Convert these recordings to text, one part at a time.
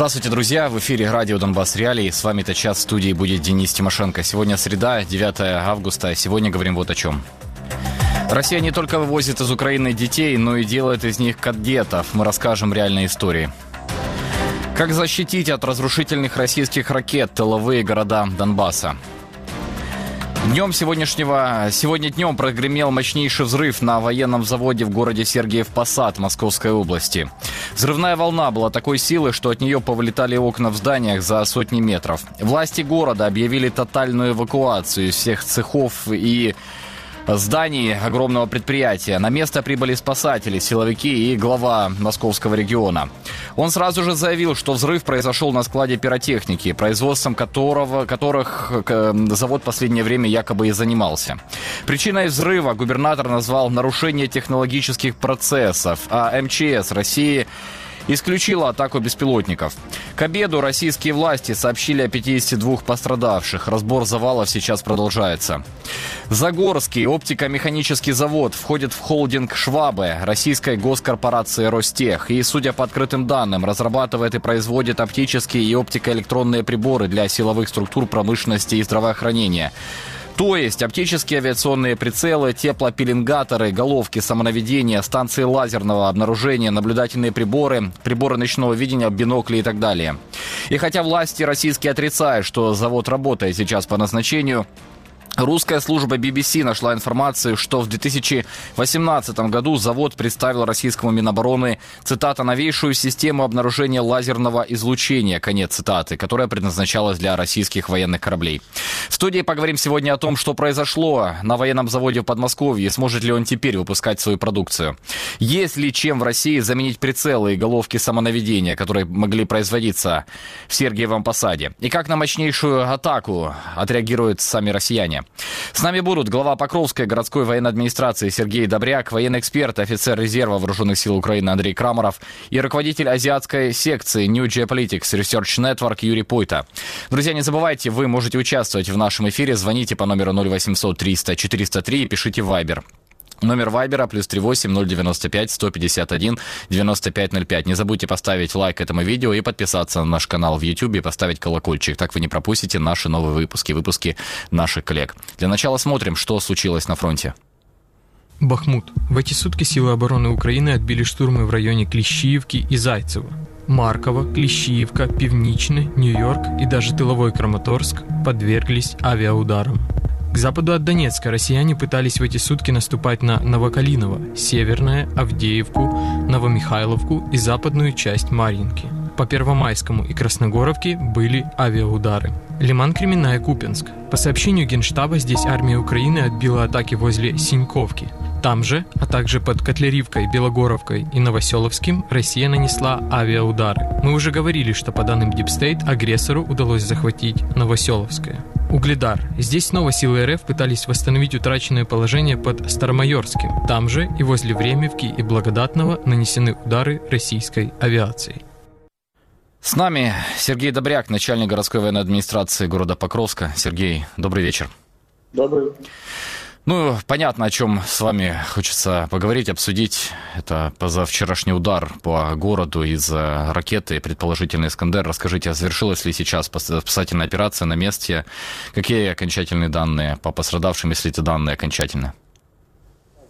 Здравствуйте, друзья! В эфире радио «Донбасс Реалии». С вами час в студии будет Денис Тимошенко. Сегодня среда, 9 августа. Сегодня говорим вот о чем. Россия не только вывозит из Украины детей, но и делает из них кадетов. Мы расскажем реальные истории. Как защитить от разрушительных российских ракет тыловые города Донбасса? Днем сегодняшнего, сегодня днем прогремел мощнейший взрыв на военном заводе в городе Сергиев Посад Московской области. Взрывная волна была такой силы, что от нее повылетали окна в зданиях за сотни метров. Власти города объявили тотальную эвакуацию всех цехов и зданий огромного предприятия. На место прибыли спасатели, силовики и глава московского региона. Он сразу же заявил, что взрыв произошел на складе пиротехники, производством которого, которых завод в последнее время якобы и занимался. Причиной взрыва губернатор назвал нарушение технологических процессов, а МЧС России исключила атаку беспилотников. К обеду российские власти сообщили о 52 пострадавших. Разбор завалов сейчас продолжается. Загорский оптико-механический завод входит в холдинг «Швабы» российской госкорпорации «Ростех» и, судя по открытым данным, разрабатывает и производит оптические и оптико-электронные приборы для силовых структур промышленности и здравоохранения. То есть оптические авиационные прицелы, теплопеленгаторы, головки самонаведения, станции лазерного обнаружения, наблюдательные приборы, приборы ночного видения, бинокли и так далее. И хотя власти российские отрицают, что завод работает сейчас по назначению, Русская служба BBC нашла информацию, что в 2018 году завод представил российскому Минобороны, цитата, новейшую систему обнаружения лазерного излучения, конец цитаты, которая предназначалась для российских военных кораблей. В студии поговорим сегодня о том, что произошло на военном заводе в Подмосковье, сможет ли он теперь выпускать свою продукцию. Есть ли чем в России заменить прицелы и головки самонаведения, которые могли производиться в Сергиевом Посаде? И как на мощнейшую атаку отреагируют сами россияне? С нами будут глава Покровской городской военной администрации Сергей Добряк, военный эксперт, офицер резерва Вооруженных сил Украины Андрей Крамаров и руководитель азиатской секции New Geopolitics Research Network Юрий Пойта. Друзья, не забывайте, вы можете участвовать в нашем эфире. Звоните по номеру 0800 300 403 и пишите в Viber. Номер Вайбера плюс 38 095 151 9505. Не забудьте поставить лайк этому видео и подписаться на наш канал в YouTube и поставить колокольчик. Так вы не пропустите наши новые выпуски, выпуски наших коллег. Для начала смотрим, что случилось на фронте. Бахмут. В эти сутки силы обороны Украины отбили штурмы в районе Клещиевки и Зайцево. Марково, Клещиевка, Пивничный, Нью-Йорк и даже тыловой Краматорск подверглись авиаударам. К западу от Донецка россияне пытались в эти сутки наступать на Новокалиново, Северное, Авдеевку, Новомихайловку и западную часть Марьинки. По Первомайскому и Красногоровке были авиаудары. Лиман Кременная Купинск. По сообщению Генштаба, здесь армия Украины отбила атаки возле Синьковки. Там же, а также под Котлеривкой, Белогоровкой и Новоселовским Россия нанесла авиаудары. Мы уже говорили, что по данным Deep State агрессору удалось захватить Новоселовское. Угледар. Здесь снова силы РФ пытались восстановить утраченное положение под Старомайорским. Там же и возле Времевки и Благодатного нанесены удары российской авиацией. С нами Сергей Добряк, начальник городской военной администрации города Покровска. Сергей, добрый вечер. Добрый. Ну, понятно, о чем с вами хочется поговорить, обсудить. Это позавчерашний удар по городу из ракеты, предположительный «Искандер». Расскажите, а завершилась ли сейчас спасательная операция на месте? Какие окончательные данные по пострадавшим, если эти данные окончательны?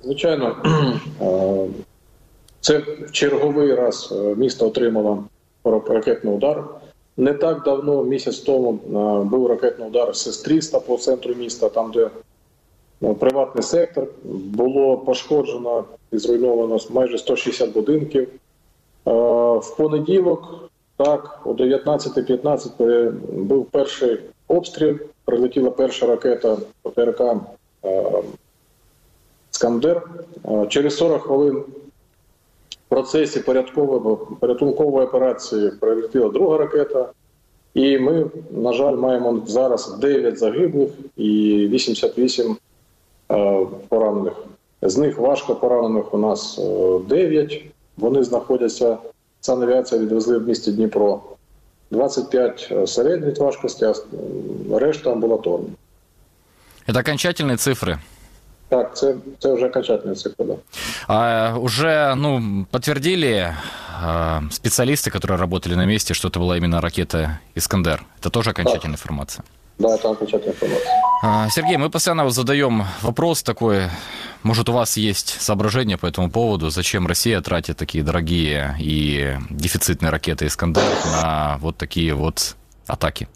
Звичайно, це в черговий раз місто отримало ракетний удар. Не так давно, місяць тому, був ракетний удар з Сестріста по центру міста, там, де приватний сектор. Було пошкоджено і зруйновано майже 160 будинків. В понеділок, так, о 19.15 був перший обстріл. Прилетіла перша ракета ПТРК Скандер. Через 40 хвилин в процесі порятункової операції прилетіла друга ракета. І ми, на жаль, маємо зараз 9 загиблих і 88 поранених. З них важко поранених у нас 9. Вони знаходяться, санавіація відвезли в місті Дніпро. 25 середньої важкості, а решта амбулаторні. Это окончательные цифры? Так, це, це вже окончательная цифра, да. А, уже ну, подтвердили а, специалисты, которые работали на месте, что это была именно ракета «Искандер». Это тоже окончательная да. информация? Да, это окончательная информация. А, Сергей, мы постоянно задаем вопрос такой, может, у вас есть соображения по этому поводу, зачем Россия тратит такие дорогие и дефицитные ракеты «Искандер» на вот такие вот атаки?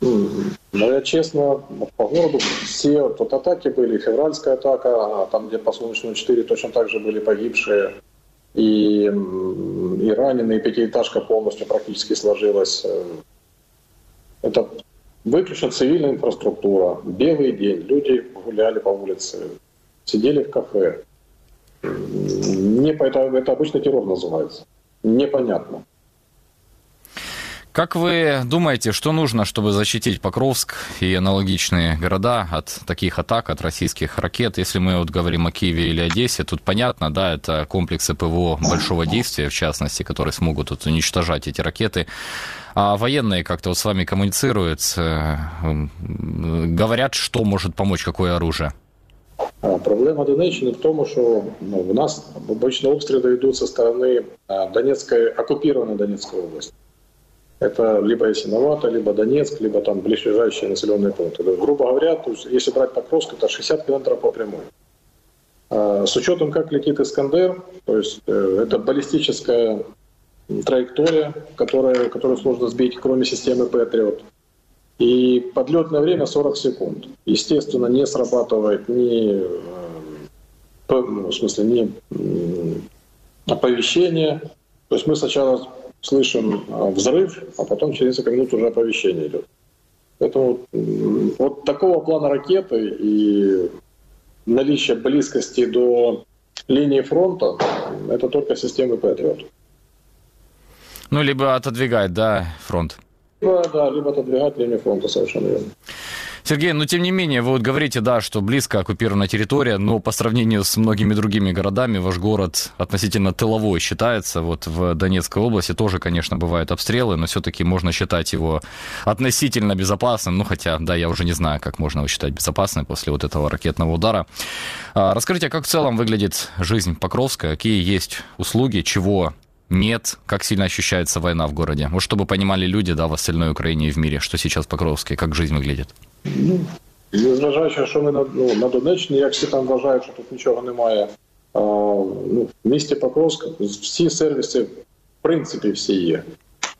Ну, я честно, по городу все вот атаки были, февральская атака, а там, где по Солнечному 4 точно так же были погибшие, и, и раненые, и пятиэтажка полностью практически сложилась. Это выключена цивильная инфраструктура, белый день, люди гуляли по улице, сидели в кафе. Не, это, это обычно террор называется. Непонятно. Как вы думаете, что нужно, чтобы защитить Покровск и аналогичные города от таких атак, от российских ракет? Если мы вот говорим о Киеве или Одессе, тут понятно, да, это комплексы ПВО большого действия, в частности, которые смогут вот уничтожать эти ракеты. А военные как-то вот с вами коммуницируют, э, говорят, что может помочь, какое оружие? Проблема Донеччини в тому, що ну, у нас обычно обстріли йдуть со сторони Донецької, оккупированной Донецкой области. Это либо Ясиновато, либо Донецк, либо там ближайшие населенные пункты. Грубо говоря, то есть, если брать Покровск, это 60 километров по прямой. С учетом, как летит Искандер, то есть э, это баллистическая траектория, которая, которую сложно сбить, кроме системы Патриот. И подлетное время 40 секунд. Естественно, не срабатывает ни, э, ну, в смысле, ни оповещение. То есть мы сначала слышим а, взрыв, а потом через несколько минут уже оповещение идет. Поэтому вот такого плана ракеты и наличие близкости до линии фронта – это только системы Патриот. Ну, либо отодвигать, да, фронт. Либо, да, либо отодвигать линию фронта, совершенно верно. Сергей, но тем не менее, вы вот говорите, да, что близко оккупирована территория, но по сравнению с многими другими городами ваш город относительно тыловой считается. Вот в Донецкой области тоже, конечно, бывают обстрелы, но все-таки можно считать его относительно безопасным. Ну, хотя, да, я уже не знаю, как можно его считать безопасным после вот этого ракетного удара. А, расскажите, как в целом выглядит жизнь Покровска? Какие есть услуги, чего нет, как сильно ощущается война в городе? Вот чтобы понимали люди, да, в остальной Украине и в мире, что сейчас в Покровске, как жизнь выглядит. Ну, незважаючи, що ми на, ну, на Донеччині, як всі там вважають, що тут нічого немає. А, ну, В місті Покровськ всі сервіси, в принципі, всі є.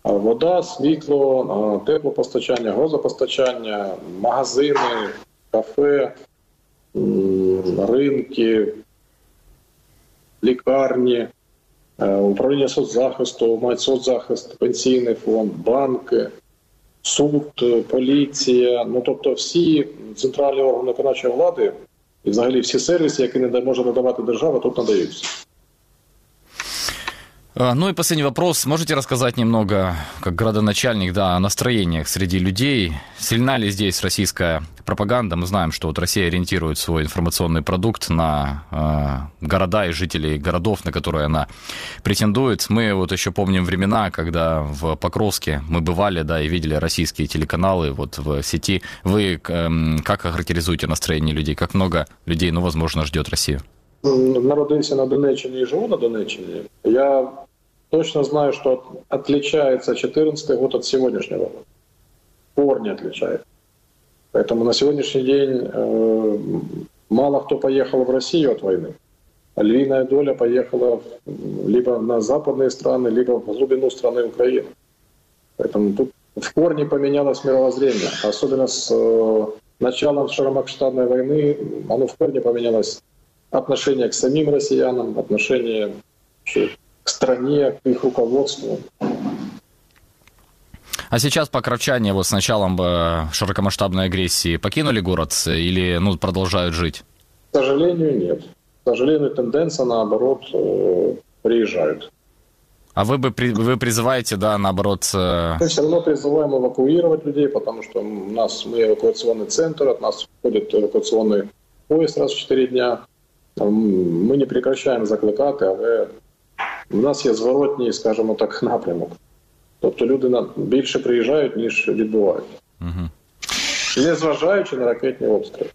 Вода, світло, теплопостачання, газопостачання, магазини, кафе, ринки, лікарні, управління соцзахисту, соцзахист, пенсійний фонд, банки суд, поліція, ну тобто всі центральні органи виконавчої влади і взагалі всі сервіси, які не може надавати держава, тут надаються. Ну и последний вопрос. Можете рассказать немного, как градоначальник, да, о настроениях среди людей? Сильна ли здесь российская пропаганда? Мы знаем, что вот Россия ориентирует свой информационный продукт на э, города и жителей городов, на которые она претендует. Мы вот еще помним времена, когда в Покровске мы бывали, да, и видели российские телеканалы вот в сети. Вы э, как охарактеризуете настроение людей? Как много людей, ну, возможно, ждет Россию? Народився на Донеччині і живу на Донеччині. Я точно знаю, что отличается 2014 год от сегодняшнего. Корни отличает. Поэтому на сегодняшний день э, мало кто поехал в Россию от войны. Львиная доля поехала либо на западные страны, либо в глубину страны Украины. Поэтому тут в корне поменялось мировоззрение. Особенно с э, началом широкомасштабной войны оно в корне поменялось отношение к самим россиянам, отношение к стране, к их руководству. А сейчас покровчане вот с началом э, широкомасштабной агрессии покинули город или ну, продолжают жить? К сожалению, нет. К сожалению, тенденция, наоборот, э, приезжают. А вы бы вы призываете, да, наоборот... Э, мы все равно призываем эвакуировать людей, потому что у нас мы эвакуационный центр, от нас входит эвакуационный поезд раз в 4 дня. Мы не прекращаем закликати, але у нас є зворотній, скажімо так, напрямок. Тобто люди більше приїжджають, ніж відбувають. Угу. Незважаючи на ракетні обстріли.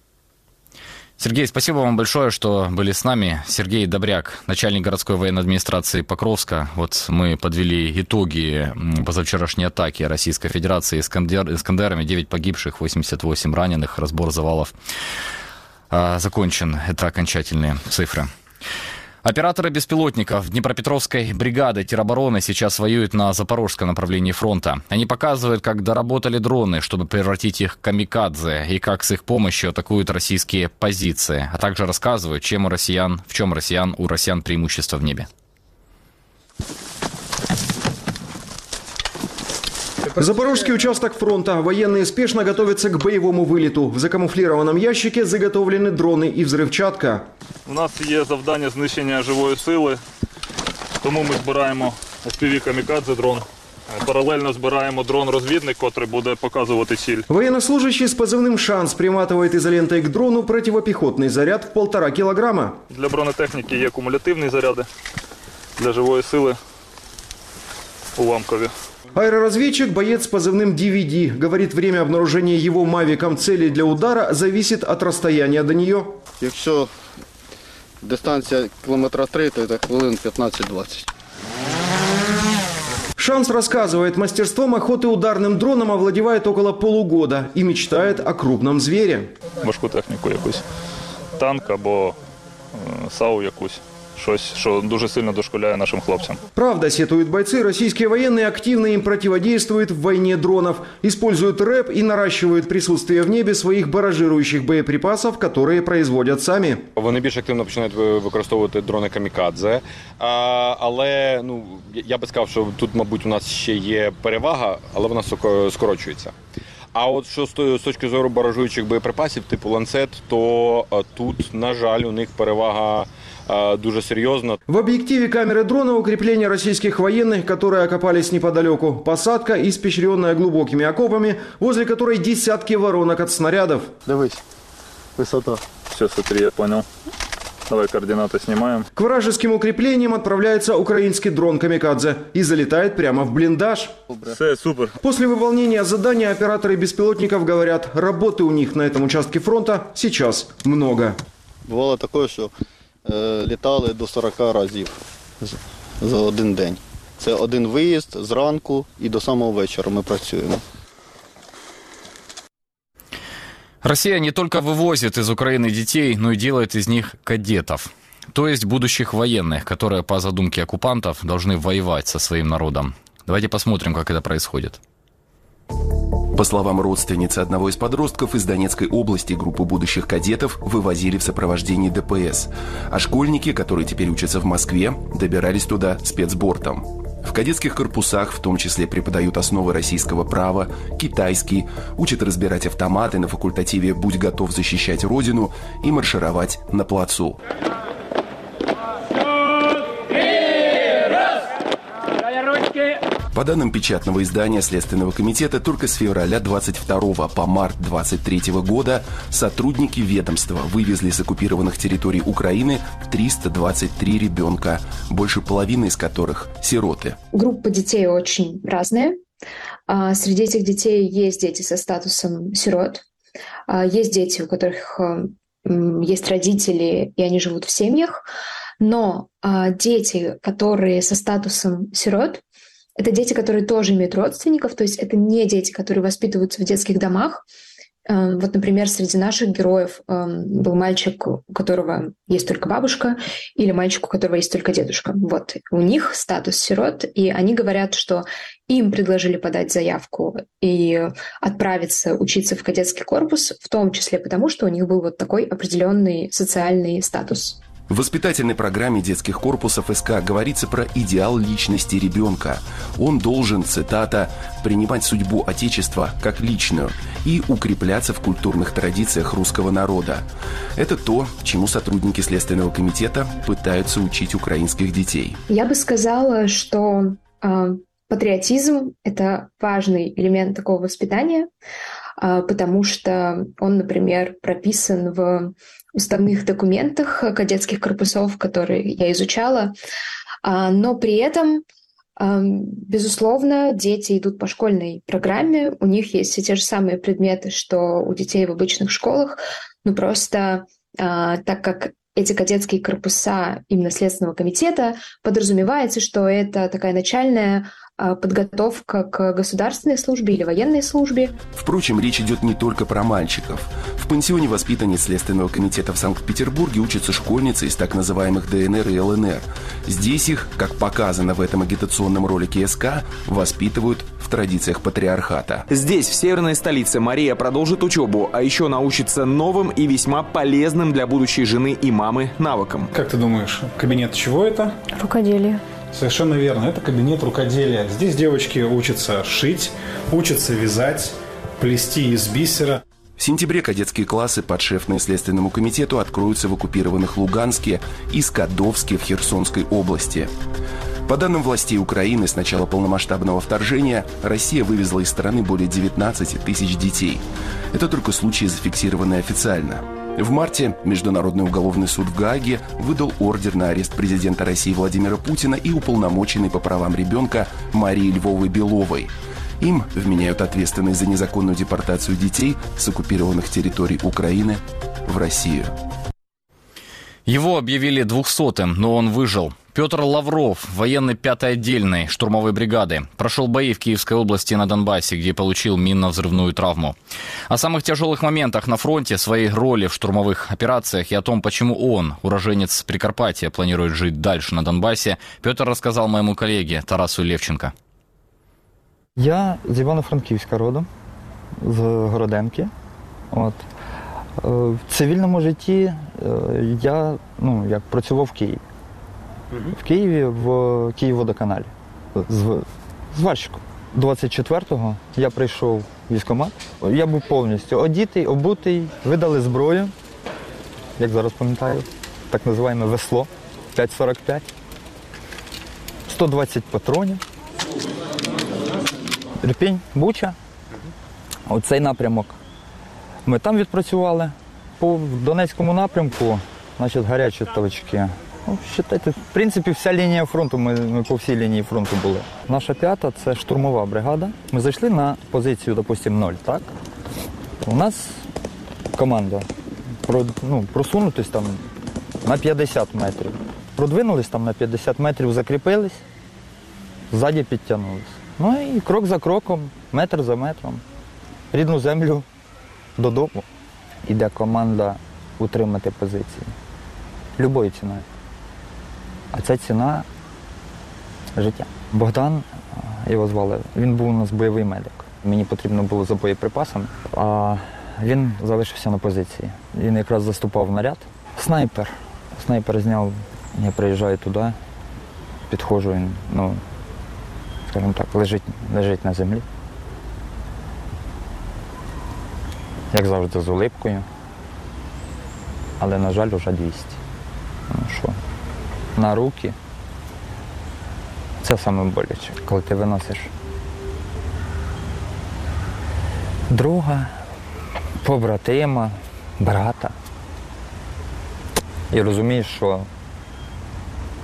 Сергей, спасибо вам большое, что были с нами. Сергей Добряк, начальник городской военной администрации Покровска. Вот мы подвели итоги позавчерашней атаки Российской Федерации Искандер, Искандерами. 9 погибших, 88 раненых. Разбор завалов а, закончен. Это окончательные цифры. Операторы беспилотников Днепропетровской бригады теробороны сейчас воюют на запорожском направлении фронта. Они показывают, как доработали дроны, чтобы превратить их в камикадзе, и как с их помощью атакуют российские позиции, а также рассказывают, чем у россиян, в чем россиян, у россиян преимущество в небе. Запорожский участок фронта. Военные спешно готовятся к боевому вылету. В закамуфлированном ящике заготовлены дрони і взривчатка. У нас є завдання знищення живої сили, тому ми збираємо fpv камікадзе дрон. Паралельно збираємо дрон-розвідник, котрий буде показувати ціль. Военнослужащий с позывным «Шанс» приматывает изолентой к дрону противопехотный заряд в полтора килограмма. Для бронетехніки є кумулятивні заряди, для живої сили уламкові. Аэроразведчик, боец с позывным DVD, говорит, время обнаружения его мавиком цели для удара зависит от расстояния до нее. Якщо дистанція кілометра 3, то це хвилин 15-20. Шанс рассказывает, мастерством охоты ударным дроном овладевает около полугода и мечтает о крупном звере. Важку техніку якусь. Танк або е, САУ якусь. Щось, що дуже сильно дошкуляє нашим хлопцям. Правда, сетуют бойцы, российские военные активно им противодействуют в войне дронов, используют рэп и наращивают присутствие в небе своих баражирующих боеприпасов, которые производят сами. Вони більш активно починають ви- використовувати дрони камікадзе. А, але ну я би сказав, що тут, мабуть, у нас ще є перевага, але вона соко- скорочується. А от що з тої- з точки зору баражуючих боєприпасів, типу ланцет, то а, тут, на жаль, у них перевага а, дуже серйозна. В объективе камеры дрона укрепление российских военных, которые окопались неподалеку. Посадка, испещренная глубокими окопами, возле которой десятки воронок от снарядов. Дивись, висота. Все, смотри, я понял. Давай координати знімаємо. К вражеским укреплениям отправляется украинский дрон «Камикадзе» и залетает прямо в блиндаж. Все, супер. После выполнения задания операторы беспилотников говорят, работы у них на этом участке фронта сейчас много. Бувало таке, що е, літали до 40 разів з- за один день. Це один виїзд зранку і до самого вечора ми працюємо. Россия не только вывозит из Украины детей, но и делает из них кадетов. То есть будущих военных, которые по задумке оккупантов должны воевать со своим народом. Давайте посмотрим, как это происходит. По словам родственницы одного из подростков из Донецкой области, группу будущих кадетов вывозили в сопровождении ДПС, а школьники, которые теперь учатся в Москве, добирались туда спецбортом. В кадетских корпусах в том числе преподают основы российского права, китайский, учат разбирать автоматы на факультативе «Будь готов защищать Родину» и маршировать на плацу. По данным печатного издания Следственного комитета, только с февраля 22 по март 23 года сотрудники ведомства вывезли с оккупированных территорий Украины 323 ребенка, больше половины из которых – сироты. Группы детей очень разные. А, Среди этих детей есть дети со статусом сирот, а, есть дети, у которых а, есть родители, и они живут в семьях, но дети, которые со статусом сирот, это дети, которые тоже имеют родственников, то есть это не дети, которые воспитываются в детских домах. Э, Вот, например, среди наших героев эм, был мальчик, у которого есть только бабушка, или мальчик, у которого есть только дедушка. Вот, у них статус сирот, и они говорят, что им предложили подать заявку и отправиться учиться в кадетский корпус, в том числе потому, что у них был вот такой определенный социальный статус. В воспитательной программе детских корпусов СК говорится про идеал личности ребенка. Он должен, цитата, «принимать судьбу Отечества как личную и укрепляться в культурных традициях русского народа». Это то, чему сотрудники Следственного комитета пытаются учить украинских детей. Я бы сказала, что э, патриотизм — это важный элемент такого воспитания, э, потому что он, например, прописан в уставных документах кадетских корпусов, которые я изучала, А, но при этом а, Безусловно, дети идут по школьной программе, у них есть все те же самые предметы, что у детей в обычных школах, но просто так как эти кадетские корпуса именно Следственного комитета, подразумевается, что это такая начальная а, подготовка к государственной службе или военной службе. Впрочем, речь идет не только про мальчиков. В пансионе воспитанниц Следственного комитета в Санкт-Петербурге учатся школьницы из так называемых ДНР и ЛНР. Здесь их, как показано в этом агитационном ролике СК, воспитывают в традициях патриархата. Здесь, в северной столице, Мария продолжит учебу, а еще научится новым и весьма полезным для будущей жены и мамы навыкам. Как ты думаешь, кабинет чего это? Рукоделие. Совершенно верно. Это кабинет рукоделия. Здесь девочки учатся шить, учатся вязать, плести из бисера. В сентябре кадетские классы, подшефные Следственному комитету, откроются в оккупированных Луганске и Скадовске в Херсонской области. По данным властей Украины, с начала полномасштабного вторжения Россия вывезла из страны более 19 тысяч детей. Это только случаи, зафиксированные официально – в марте Международный уголовный суд в Гааге выдал ордер на арест президента России Владимира Путина и уполномоченной по правам ребенка Марии Львовой Беловой. Им вменяют ответственность за незаконную депортацию детей с оккупированных территорий Украины в Россию. Его объявили двухсотым, но он выжил. Петр Лавров, военный пятой отдельной штурмовой бригады, прошел бои в Киевской области на Донбассе, где получил минно-взрывную травму. О самых тяжелых моментах на фронте, своей роли в штурмовых операциях и о том, почему он, уроженец Прикарпатия, планирует жить дальше на Донбассе, Петр рассказал моему коллеге Тарасу Левченко. Я з Івано-Франківська родом, з Городенки. От. В цивільному житті я ну, як працював в Києві. В Києві в Київводоканалі з зварщиком. 24-го я прийшов в військкомат. Я був повністю одітий, обутий, видали зброю, як зараз пам'ятаю, так називаємо весло 5,45, 120 патронів. Ріпінь, Буча. Оцей напрямок. Ми там відпрацювали. По Донецькому напрямку, значить, гарячі точки. Ну, считайте, в принципі, вся лінія фронту, ми, ми по всій лінії фронту були. Наша п'ята це штурмова бригада. Ми зайшли на позицію, допустимо, 0, так? У нас команда про, ну, просунутись там на 50 метрів. Продвинулись там на 50 метрів, закріпились, ззаді підтягнулись. Ну і крок за кроком, метр за метром. Рідну землю додому. Іде команда утримати позиції. Любою ціною. А ця ціна життя. Богдан, його звали, він був у нас бойовий медик. Мені потрібно було за боєприпасами, а він залишився на позиції. Він якраз заступав в наряд. Снайпер. Снайпер зняв, я приїжджаю туди, підходжу, він, ну, скажімо так, лежить, лежить на землі. Як завжди, з улипкою. Але, на жаль, вже 200. Ну що? На руки. Це саме боляче, коли ти виносиш друга, побратима, брата. І розумієш, що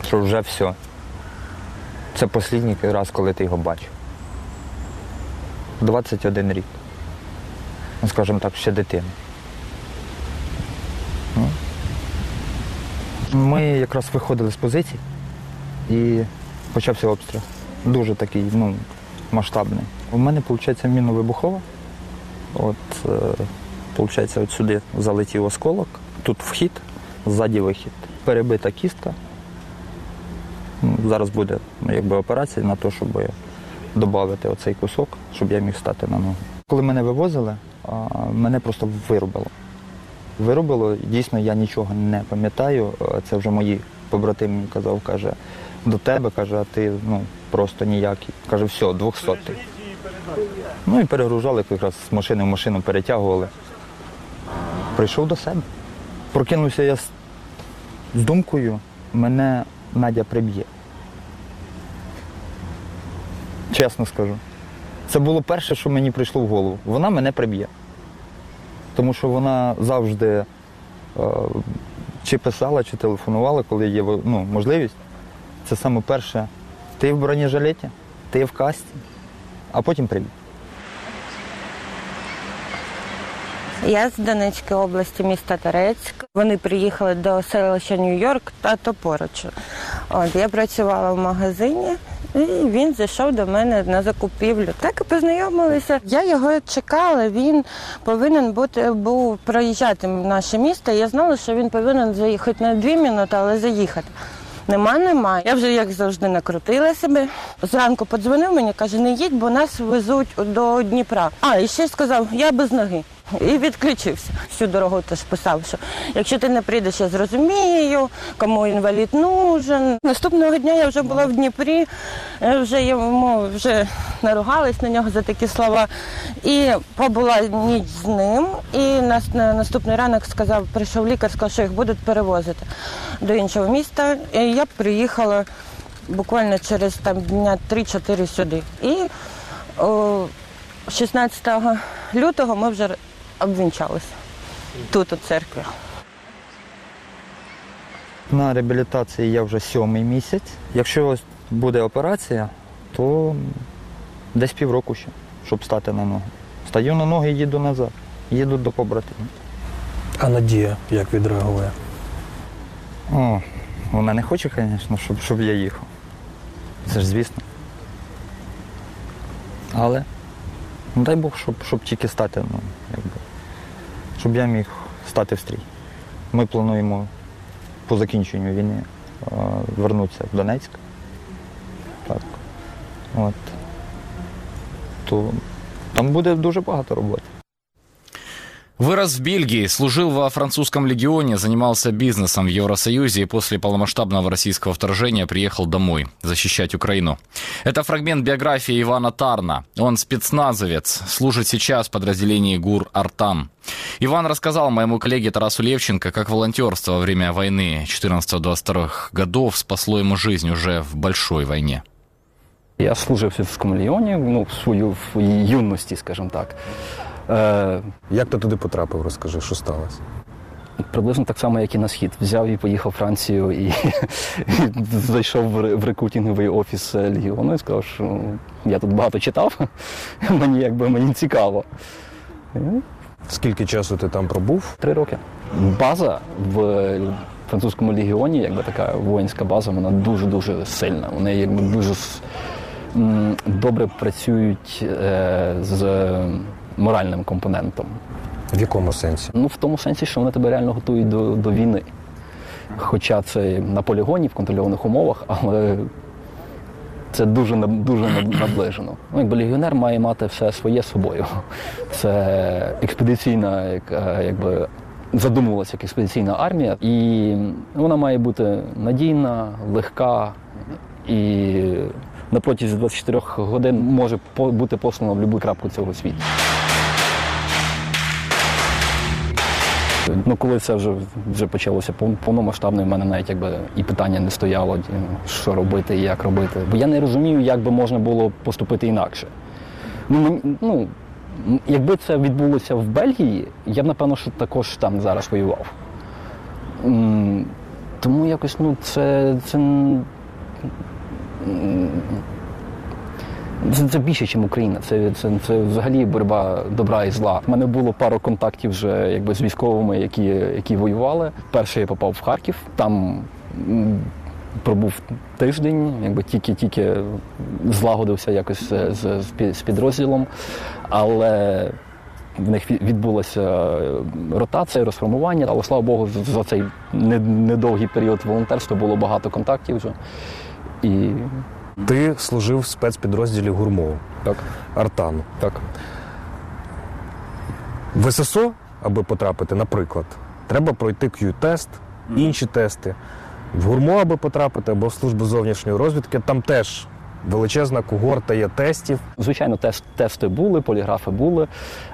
що вже все. Це останній раз, коли ти його бачив. 21 рік. Ну, скажімо так, ще дитина. Ми якраз виходили з позиції і почався обстріл. Дуже такий ну, масштабний. У мене, виходить, мінно-вибухова. От, виходить, от сюди залетів осколок, тут вхід, ззаді вихід. Перебита кістка. Ну, зараз буде ну, якби, операція на те, щоб додати оцей кусок, щоб я міг стати на ногу. Коли мене вивозили, мене просто вирубило виробило. Дійсно, я нічого не пам'ятаю. Е, це вже мої побратими мені казав, каже, до тебе, каже, а ти ну, просто ніякий. Каже, все, 200. Ну і перегружали, якраз з машини в машину перетягували. Прийшов до себе. Прокинувся я з думкою, мене Надя приб'є. Чесно скажу. Це було перше, що мені прийшло в голову. Вона мене приб'є тому що вона завжди е, чи писала, чи телефонувала, коли є ну, можливість. Це саме перше, ти в бронежилеті, ти в касті, а потім приліт. Я з Донецької області, міста Торецьк. Вони приїхали до селища Нью-Йорк та то поруч. От я працювала в магазині. І він зайшов до мене на закупівлю. Так і познайомилися. Я його чекала. Він повинен бути був проїжджати в наше місто. Я знала, що він повинен заїхати не дві минути, але заїхати. Нема, нема. Я вже як завжди накрутила себе. Зранку подзвонив мені, каже, не їдь, бо нас везуть до Дніпра. А і ще сказав, я без ноги. І відключився. Всю дорогу теж писав, що якщо ти не прийдеш, я зрозумію, кому інвалід нужен. Наступного дня я вже була в Дніпрі, вже йому вже наругалась на нього за такі слова. І побула ніч з ним. І нас на наступний ранок сказав, прийшов лікар, сказав, що їх будуть перевозити до іншого міста. І я приїхала буквально через там дня 3-4 сюди. І о, 16 лютого ми вже обвінчалися тут, у церкві. На реабілітації я вже сьомий місяць. Якщо буде операція, то десь півроку ще, щоб стати на ноги. Стаю на ноги і їду назад. Їду до побратимів. А Надія як відреагує? О, вона не хоче, звісно, щоб, щоб я їхав. Це ж звісно. Але ну, дай Бог, щоб, щоб тільки стати, ну, якби, щоб я міг стати в стрій. Ми плануємо по закінченню війни е, вернутися в Донецьк. Так. От. То там буде дуже багато роботи. Вырос в Бельгии, служил во французском легионе, занимался бизнесом в Евросоюзе и после полномасштабного российского вторжения приехал домой защищать Украину. Это фрагмент биографии Ивана Тарна. Он спецназовец, служит сейчас в подразделении ГУР «Артан». Иван рассказал моему коллеге Тарасу Левченко, как волонтерство во время войны 14-22 годов спасло ему жизнь уже в большой войне. Я служив в Світському легіоні, ну, в свою в своїй юності, скажімо так. Е, Як ти туди потрапив, розкажи, що сталося? Приблизно так само, як і на схід. Взяв і поїхав в Францію і, зайшов в, ре- рекрутинговий офіс е, Легіону і сказав, що я тут багато читав, мені якби мені цікаво. Скільки часу ти там пробув? Три роки. База в французькому легіоні, якби така воїнська база, вона дуже-дуже сильна. Вони якби дуже добре працюють е, з моральним компонентом. В якому сенсі? Ну, в тому сенсі, що вони тебе реально готують до, до війни. Хоча це на полігоні, в контрольованих умовах, але це дуже, дуже наближено. Ну, якби легіонер має мати все своє з собою. Це експедиційна, як, е, якби задумувалася як експедиційна армія, і вона має бути надійна, легка і на протязі 24 годин може бути послана в будь-яку крапку цього світу. Ну, коли це вже, вже почалося пов- повномасштабно, в мене навіть якби і питання не стояло, що робити і як робити. Бо я не розумію, як би можна було поступити інакше. Ну, ну, якби це відбулося в Бельгії, я б, напевно, що також там зараз воював. Тому якось ну, це, це, це, це більше, ніж Україна. Це, це, це взагалі боротьба добра і зла. У мене було пару контактів вже якби, з військовими, які, які воювали. Перший я попав в Харків, там пробув тиждень, якби тільки-тільки злагодився якось з, з, з підрозділом. Але в них відбулася е, ротація, розформування, але слава Богу, за цей недовгий період волонтерства було багато контактів вже. І Ти служив в спецпідрозділі гурмов так. Артану. Так. В ССО, аби потрапити, наприклад, треба пройти Q-тест, інші тести. В гурмо, аби потрапити, або в службу зовнішньої розвідки, там теж величезна когорта є тестів. Звичайно, тест, тести були, поліграфи були,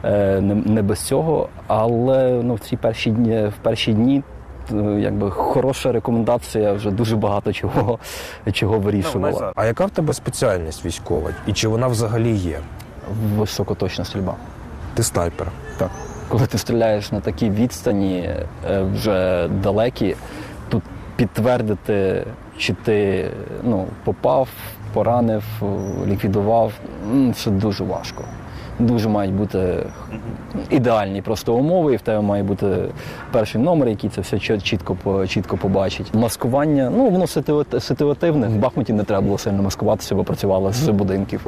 е, не, не без цього. Але ну, в ці перші дні, в перші дні якби хороша рекомендація вже дуже багато чого, чого вирішувала. А яка в тебе спеціальність військова? І чи вона взагалі є? Високоточна стрільба. Ти снайпер. Так. Коли ти стріляєш на такій відстані, е, вже далекі, тут підтвердити, чи ти ну, попав, поранив, ліквідував, це дуже важко. Дуже мають бути ідеальні просто умови, і в тебе має бути перший номер, який це все чітко чітко побачить. Маскування, ну воно ситуативне. В Бахмуті не треба було сильно маскуватися, бо працювали з будинків.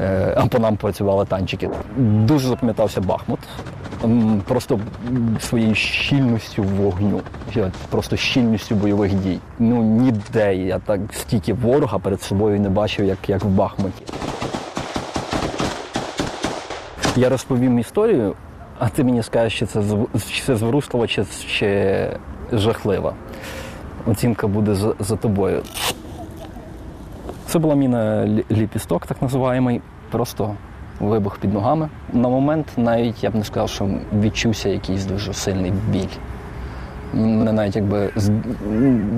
Е, а по нам працювали танчики. Дуже запам'ятався Бахмут. Просто своєю щільністю вогню, просто щільністю бойових дій. Ну ніде я так стільки ворога перед собою не бачив, як, як в Бахмуті. Я розповім історію, а ти мені скажеш, чи це чи це зворушливо, чи, чи жахливо. Оцінка буде за, за тобою. Це була міна ліпісток, так називаємий, просто вибух під ногами. На момент навіть я б не сказав, що відчувся якийсь дуже сильний біль. Мене навіть якби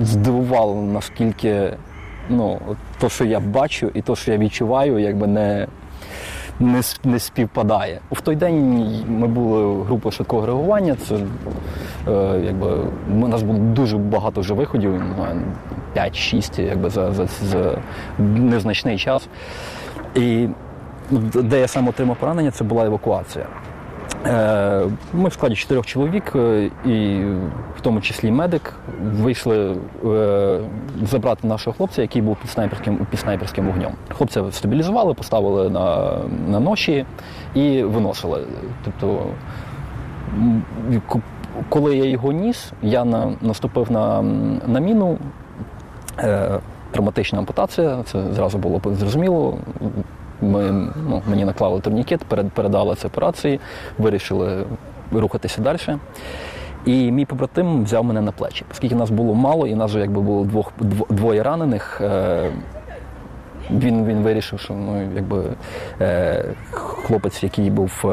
здивувало, наскільки ну, то, що я бачу, і то, що я відчуваю, якби не не не співпадає. В той день ми були групою швидкого реагування. Це е, якби у нас було дуже багато вже виходів, 5-6, якби за, за, за незначний час. І де я сам отримав поранення, це була евакуація. Е, ми в складі чотирьох чоловік, е, і в тому числі медик, вийшли е, забрати нашого хлопця, який був під снайперським під снайперським вогнем. Хлопця стабілізували, поставили на на ноші і виносили. Тобто, коли я його ніс, я на, наступив на на міну. Травматична ампутація, це зразу було зрозуміло. Ми, ну, Мені наклали турнікет, передали це операції, вирішили рухатися далі. І мій побратим взяв мене на плечі. Оскільки нас було мало, і нас вже якби було двох, двоє ранених. Е, він він вирішив, що ну, якби, е, хлопець, який був е,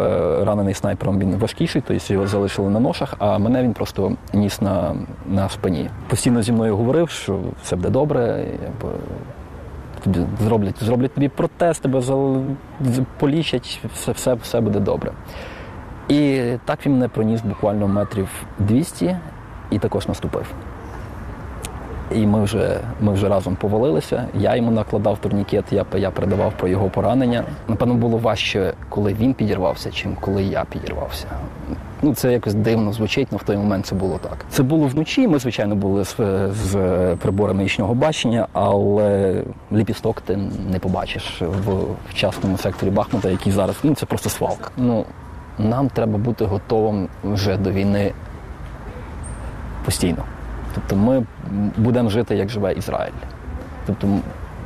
ранений снайпером, він важкіший, тобто його залишили на ношах, а мене він просто ніс на на спині. Постійно зі мною говорив, що все буде добре, якби, тобі зроблять зроблять тобі протест, тебе полічать, все, все, все буде добре. І так він мене проніс буквально метрів 200 і також наступив. І ми вже ми вже разом повалилися. Я йому накладав турнікет, я я передавав про його поранення. Напевно, було важче, коли він підірвався, чим коли я підірвався. Ну, Це якось дивно звучить, але в той момент це було так. Це було вночі. Ми, звичайно, були з, з приборами нічного бачення, але ліпісток ти не побачиш в частному секторі Бахмута, який зараз ну це просто свалка. Ну нам треба бути готовим вже до війни постійно. Тобто ми будемо жити, як живе Ізраїль. Тобто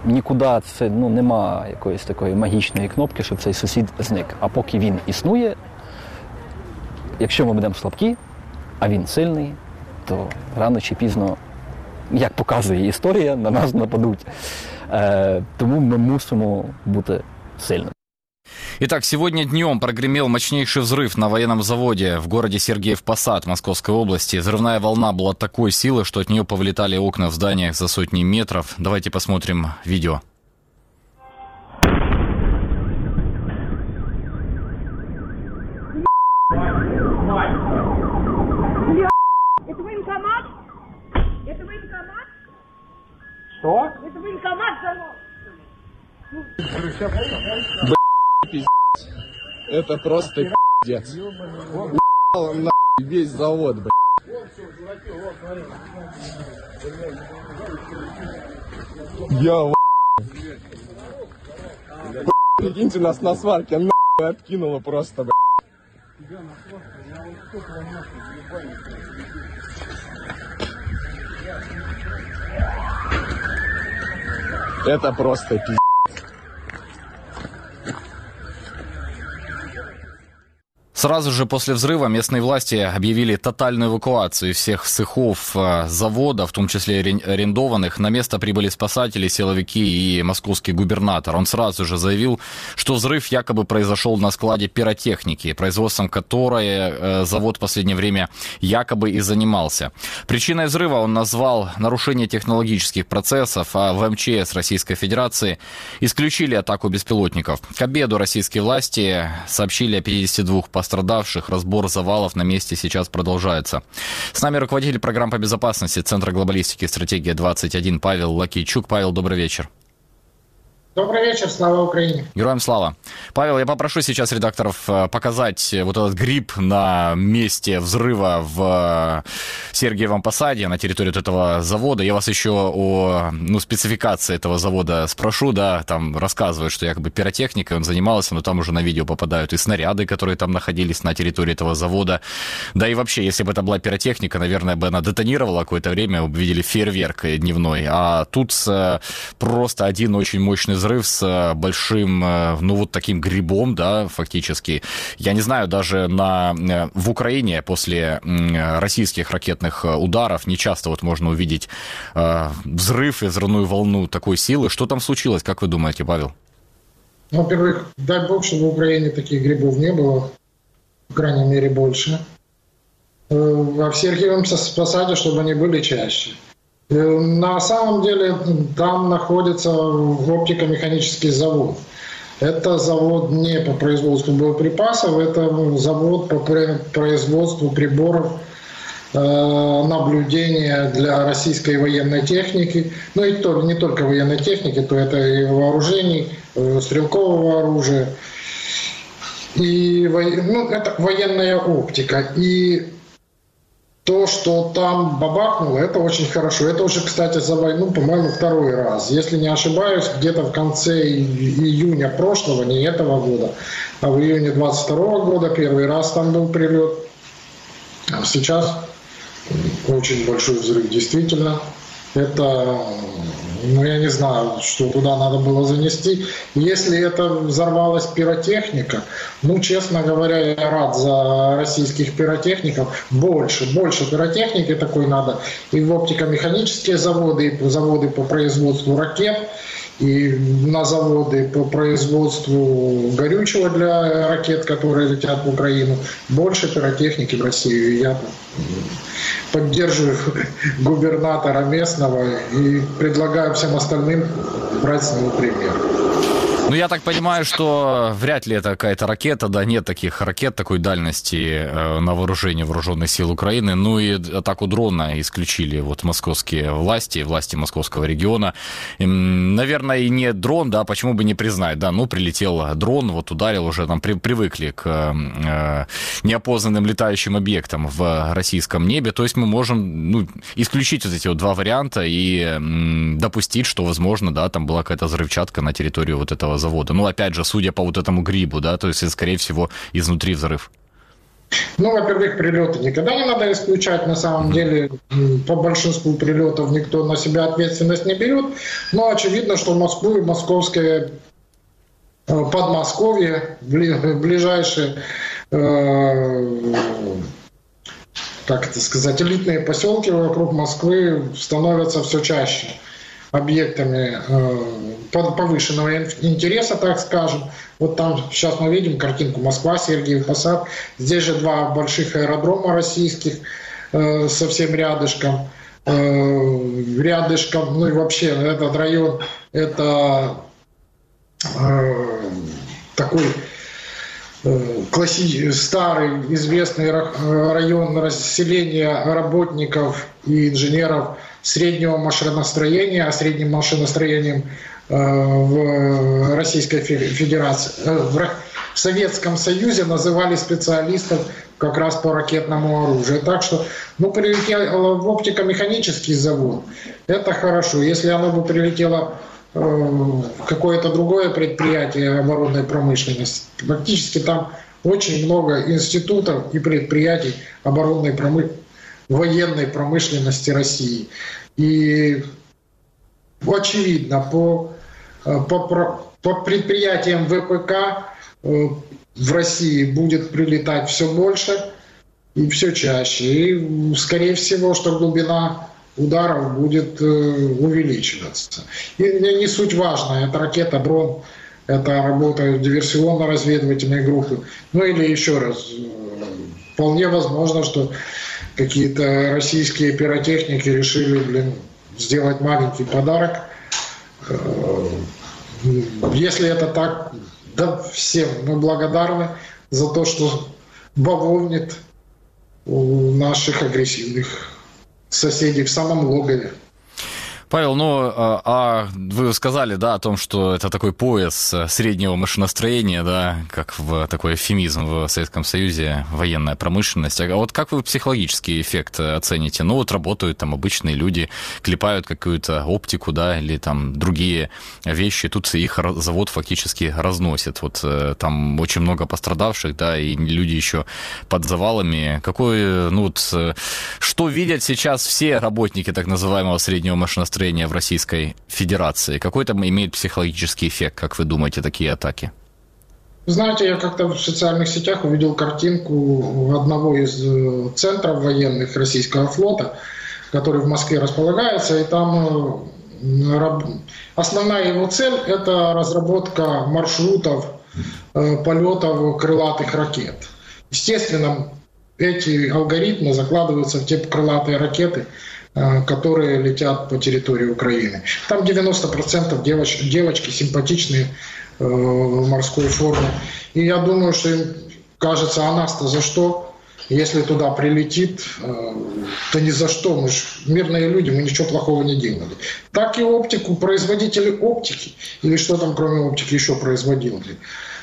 нікуди це ну, нема якоїсь такої магічної кнопки, що цей сусід зник. А поки він існує, якщо ми будемо слабкі, а він сильний, то рано чи пізно, як показує історія, на нас нападуть. Е, Тому ми мусимо бути сильними. Итак, сегодня днем прогремел мощнейший взрыв на военном заводе в городе Сергеев Посад Московской области. Взрывная волна была такой силы, что от нее повлетали окна в зданиях за сотни метров. Давайте посмотрим видео. Что? Это военкомат занос. Это просто пиздец. Уебал на весь завод, блядь. Я Прикиньте, нас на сварке нахуй откинуло просто, блядь. Это просто пиздец. Сразу же после взрыва местные власти объявили тотальную эвакуацию всех цехов э, завода, в том числе арендованных. На место прибыли спасатели, силовики и московский губернатор. Он сразу же заявил, что взрыв якобы произошел на складе пиротехники, производством которой э, завод в последнее время якобы и занимался. Причиной взрыва он назвал нарушение технологических процессов, а в МЧС Российской Федерации исключили атаку беспилотников. К обеду российские власти сообщили о 52 пострадавших пострадавших. Разбор завалов на месте сейчас продолжается. С нами руководитель программ по безопасности Центра глобалистики и стратегия 21 Павел Лакичук. Павел, добрый вечер. Добрый вечер, слава Украине. Героям слава. Павел, я попрошу сейчас редакторов э, показать вот этот гриб на месте взрыва в э, Сергиевом Посаде, на территории вот этого завода. Я вас еще о ну, спецификации этого завода спрошу, да, там рассказывают, что якобы пиротехникой он занимался, но там уже на видео попадают и снаряды, которые там находились на территории этого завода. Да и вообще, если бы это была пиротехника, наверное, бы она детонировала какое-то время, видели фейерверк дневной. А тут э, просто один очень мощный взрыв с э, большим, э, ну вот таким грибом, да, фактически. Я не знаю, даже на, э, в Украине после российских ракетных ударов не часто вот можно увидеть взрыв и взрывную волну такой силы. Что там случилось, как вы думаете, Павел? Ну, во-первых, дай бог, чтобы в Украине таких грибов не было, по крайней мере, больше. А в Сергиевом посаде, чтобы они были чаще. Э, на самом деле там находится оптико-механический завод. Это завод не по производству боеприпасов, это завод по производству приборов э, наблюдения для российской военной техники, ну и то, не только военной техники, то это и вооружений, э, стрелкового оружия, и ну, это военная оптика. И то, что там бабахнуло, это очень хорошо. Это уже, кстати, за войну, по-моему, второй раз. Если не ошибаюсь, где-то в конце июня прошлого, не этого года, а в июне 22 года первый раз там был прилет. А сейчас очень большой взрыв, действительно. Это ну, я не знаю, что туда надо было занести. Если это взорвалась пиротехника, ну, честно говоря, я рад за российских пиротехников. Больше, больше пиротехники такой надо. И в оптико-механические заводы, и заводы по производству ракет, и на заводы по производству горючего для ракет, которые летят в Украину. Больше пиротехники в России. Я поддерживаю губернатора местного и предлагаю всем остальным брать с него пример. Ну, я так понимаю, что вряд ли это какая-то ракета, да, нет таких ракет такой дальности э, на вооружении вооруженных сил Украины. Ну и атаку дрона исключили вот московские власти, власти московского региона. Наверное, и не дрон, да, почему бы не признать, да, ну, прилетел дрон, вот ударил уже, там при, привыкли к э, неопознанным летающим объектам в российском небе. То есть мы можем, ну, исключить вот эти вот два варианта и допустить, что, возможно, да, там была какая-то взрывчатка на территории вот этого завода. Ну, опять же, судя по вот этому грибу, да, то есть, скорее всего, изнутри взрыв. Ну, во-первых, прилеты никогда не надо исключать. На самом деле, по большинству прилетов никто на себя ответственность не берет. Но очевидно, что Москву и московское э, Подмосковье, ближайшие, э, как это сказать, элитные поселки вокруг Москвы становятся все чаще объектами э, повышенного интереса, так скажем. Вот там сейчас мы видим картинку Москва, Сергиев Посад. Здесь же два больших аэродрома российских э, совсем рядышком. Э, рядышком, ну и вообще этот район, это такой классический, старый, известный район расселения работников и инженеров среднего машиностроения, а средним машиностроением э, в Российской Федерации, э, в Советском Союзе называли специалистов как раз по ракетному оружию. Так что, ну, прилетело в оптико-механический завод, это хорошо. Если оно бы прилетело э, в какое-то другое предприятие оборонной промышленности, фактически там очень много институтов и предприятий оборонной промышленности военной промышленности России. И очевидно, по, э, по, по предприятиям ВПК э, в России будет прилетать все больше и все чаще. И, скорее всего, что глубина ударов будет э, увеличиваться. И не суть важно, это ракета, дрон, это работа диверсионно-разведывательной группы. Ну или еще раз, вполне возможно, что какие-то российские пиротехники решили, блин, сделать маленький подарок. Э, если это так, да всем мы благодарны за то, что бавовнит у наших агрессивных соседей в самом логове. Павел, ну, а, а вы сказали, да, о том, что это такой пояс э, среднего машиностроения, да, как в такой эфемизм в Советском Союзе, военная промышленность. А вот как вы психологический эффект оцените? Ну, вот работают там обычные люди, клепают какую-то оптику, да, или там другие вещи, тут их завод фактически разносит. Вот э, там очень много пострадавших, да, и люди еще под завалами. Какой, ну, вот, э, что видят сейчас все работники так называемого среднего машиностроения? Настроение в Российской Федерации? Какой там имеет психологический эффект, как вы думаете, такие атаки? Знаете, я как-то в социальных сетях увидел картинку одного из э, центров военных российского флота, который в Москве располагается, и там э, основная его цель – это разработка маршрутов э, полетов крылатых ракет. Естественно, эти алгоритмы закладываются в те крылатые ракеты, которые летят по территории Украины. Там 90% девоч, девочки симпатичные э, в морской форме. И я думаю, что им кажется, а нас-то за что? Если туда прилетит, э, то ни за что. Мы же мирные люди, мы ничего плохого не делали. Так и оптику, производители оптики, или что там кроме оптики еще производили.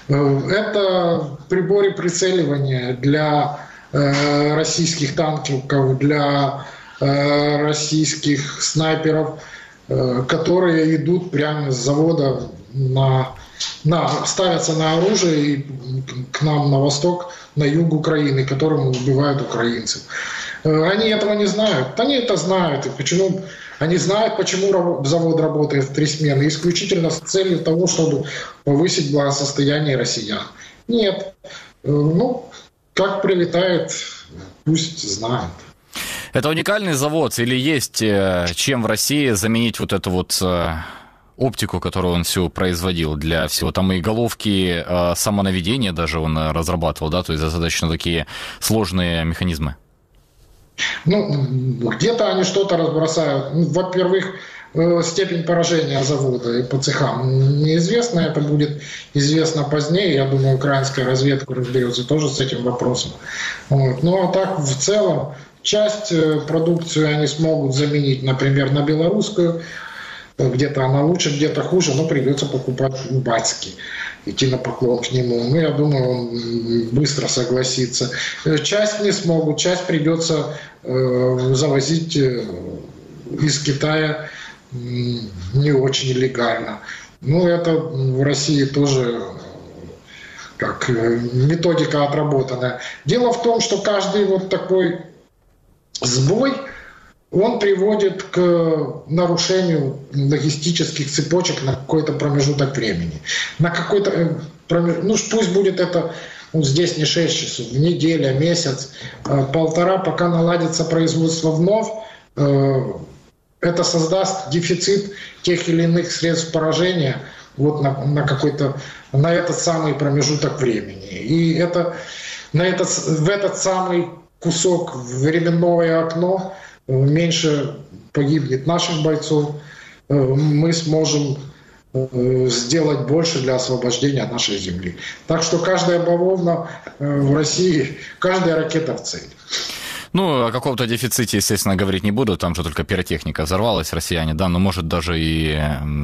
Это приборы прицеливания для российских танков, для Э, российских снайперов, э, которые идут прямо с завода на, на, ставятся на оружие и к нам на восток, на юг Украины, которым убивают украинцев. Э, они этого не знают. Они это знают. И почему они знают, почему завод работает в три смены, исключительно с целью того, чтобы повысить благосостояние россиян. Нет. Ну, как прилетает, пусть знают. Это уникальный завод или есть э, чем в России заменить вот эту вот э, оптику, которую он всю производил для всего. Там и головки э, самонаведения даже он разрабатывал, да, то есть достаточно такие сложные механизмы. Ну, где-то они что-то разбросают. Ну, во-первых, степень поражения завода и по цехам неизвестна. Это будет известно позднее. Я думаю, украинская разведка разберется тоже с этим вопросом. Вот. Ну, а так в целом Часть э, продукции они смогут заменить, например, на белорусскую. Где-то она лучше, где-то хуже, но придется покупать батьки, идти на поклон к нему. Ну, я думаю, он быстро согласится. Э, часть не смогут, часть придется э, завозить из Китая не очень легально. Ну, это в России тоже как методика отработанная. Дело в том, что каждый вот такой сбой, он приводит к нарушению логистических цепочек на какой-то промежуток времени. На какой-то э, ну пусть будет это вот здесь не 6 часов, неделя, месяц, э, полтора, пока наладится производство вновь, э, это создаст дефицит тех или иных средств поражения вот на, на какой-то на этот самый промежуток времени. И это на этот, в этот самый кусок временное окно, меньше погибнет наших бойцов, э, мы сможем э, сделать больше для освобождения нашей земли. Так что каждая бавовна э, в России, каждая ракета в цель. Ну, о каком-то дефиците, естественно, говорить не буду, там же только пиротехника взорвалась, россияне, да, но может даже и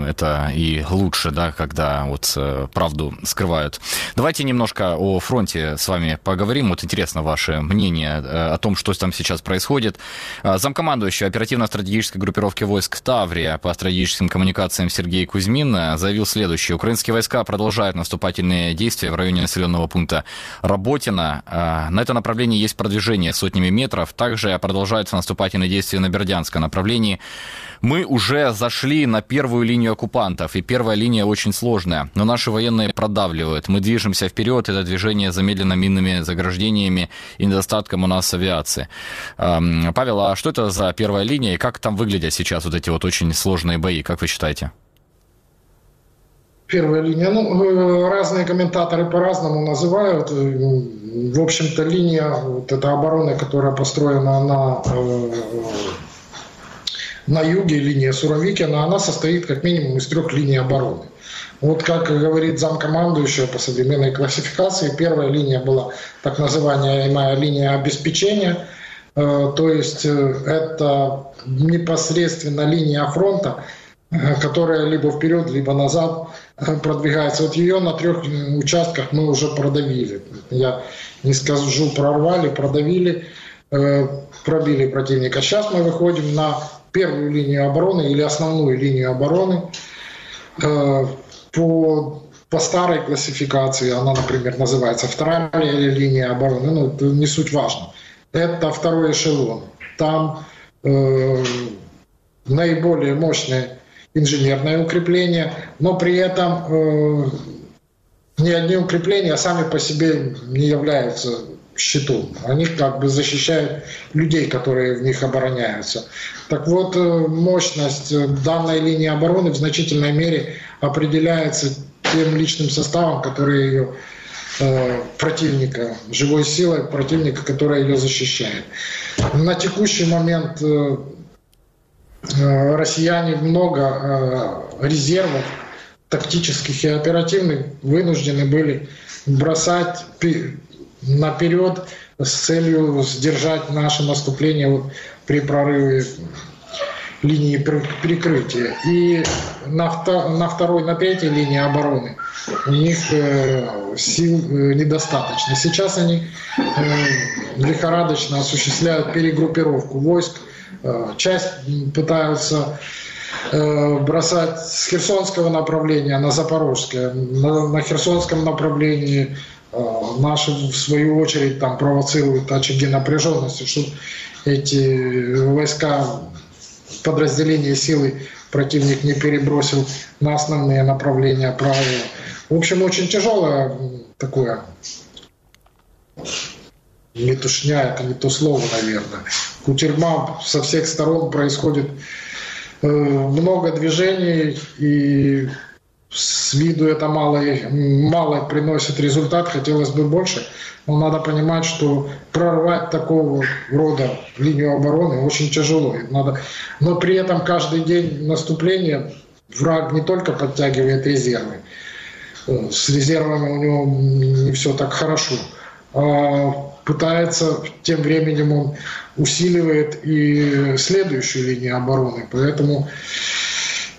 это и лучше, да, когда вот э, правду скрывают. Давайте немножко о фронте с вами поговорим. Вот интересно ваше мнение э, о том, что там сейчас происходит. Э, замкомандующий оперативно-стратегической группировки войск Таврия по стратегическим коммуникациям Сергей Кузьмин заявил следующее. Украинские войска продолжают наступательные действия в районе населенного пункта Работина. На это направление есть продвижение сотнями метров километров. Также продолжаются наступательные действия на Бердянском направлении. Мы уже зашли на первую линию оккупантов, и первая линия очень сложная, но наши военные продавливают. Мы движемся вперед, это движение замедлено минными заграждениями и недостатком у нас авиации. Павел, а что это за первая линия, и как там выглядят сейчас вот эти вот очень сложные бои, как вы считаете? Первая линия. Ну, э, разные комментаторы по-разному называют. Э, в общем-то, линия, вот эта оборона, которая построена на, э, на юге, линия Суровикина, она состоит как минимум из трех линий обороны. Вот как говорит замкомандующего по современной классификации, первая линия была так называемая линия обеспечения. то есть это непосредственно линия фронта, которая либо вперед, либо назад продвигается. Вот ее на трех участках мы уже продавили. Я не скажу прорвали, продавили, пробили противника. Сейчас мы выходим на первую линию обороны или основную линию обороны по по старой классификации, она, например, называется вторая линия обороны, ну, это не суть важно. Это второй эшелон. Там э, наиболее мощное инженерное укрепление, но при этом э, ни одни укрепления сами по себе не являются щитом. Они как бы защищают людей, которые в них обороняются. Так вот, э, мощность данной линии обороны в значительной мере определяется тем личным составом, который ее э, противника, живой силой противника, которая ее защищает. На текущий момент э, э, россияне много резервов тактических и оперативных вынуждены были бросать наперед с целью сдержать наше наступление при прорыве линии прикрытия. И на, на второй, на третьей линии обороны у них э, сил э, недостаточно. Сейчас они э, лихорадочно осуществляют перегруппировку войск. Часть пытаются бросать с Херсонского направления на Запорожское. На, на Херсонском направлении наши, в свою очередь, там провоцируют очаги напряженности, чтобы эти войска подразделения силы противник не перебросил на основные направления прорыва. В общем, очень тяжелое такое метушня, это не то слово, наверное. Кутерьма со всех сторон происходит э, много движений, и с виду это мало, мало приносит результат, хотелось бы больше. Но надо понимать, что прорвать такого рода линию обороны очень тяжело. Надо... Но при этом каждый день наступления враг не только подтягивает резервы, с резервами у него не все так хорошо, а пытается, тем временем он усиливает и следующую линию обороны. Поэтому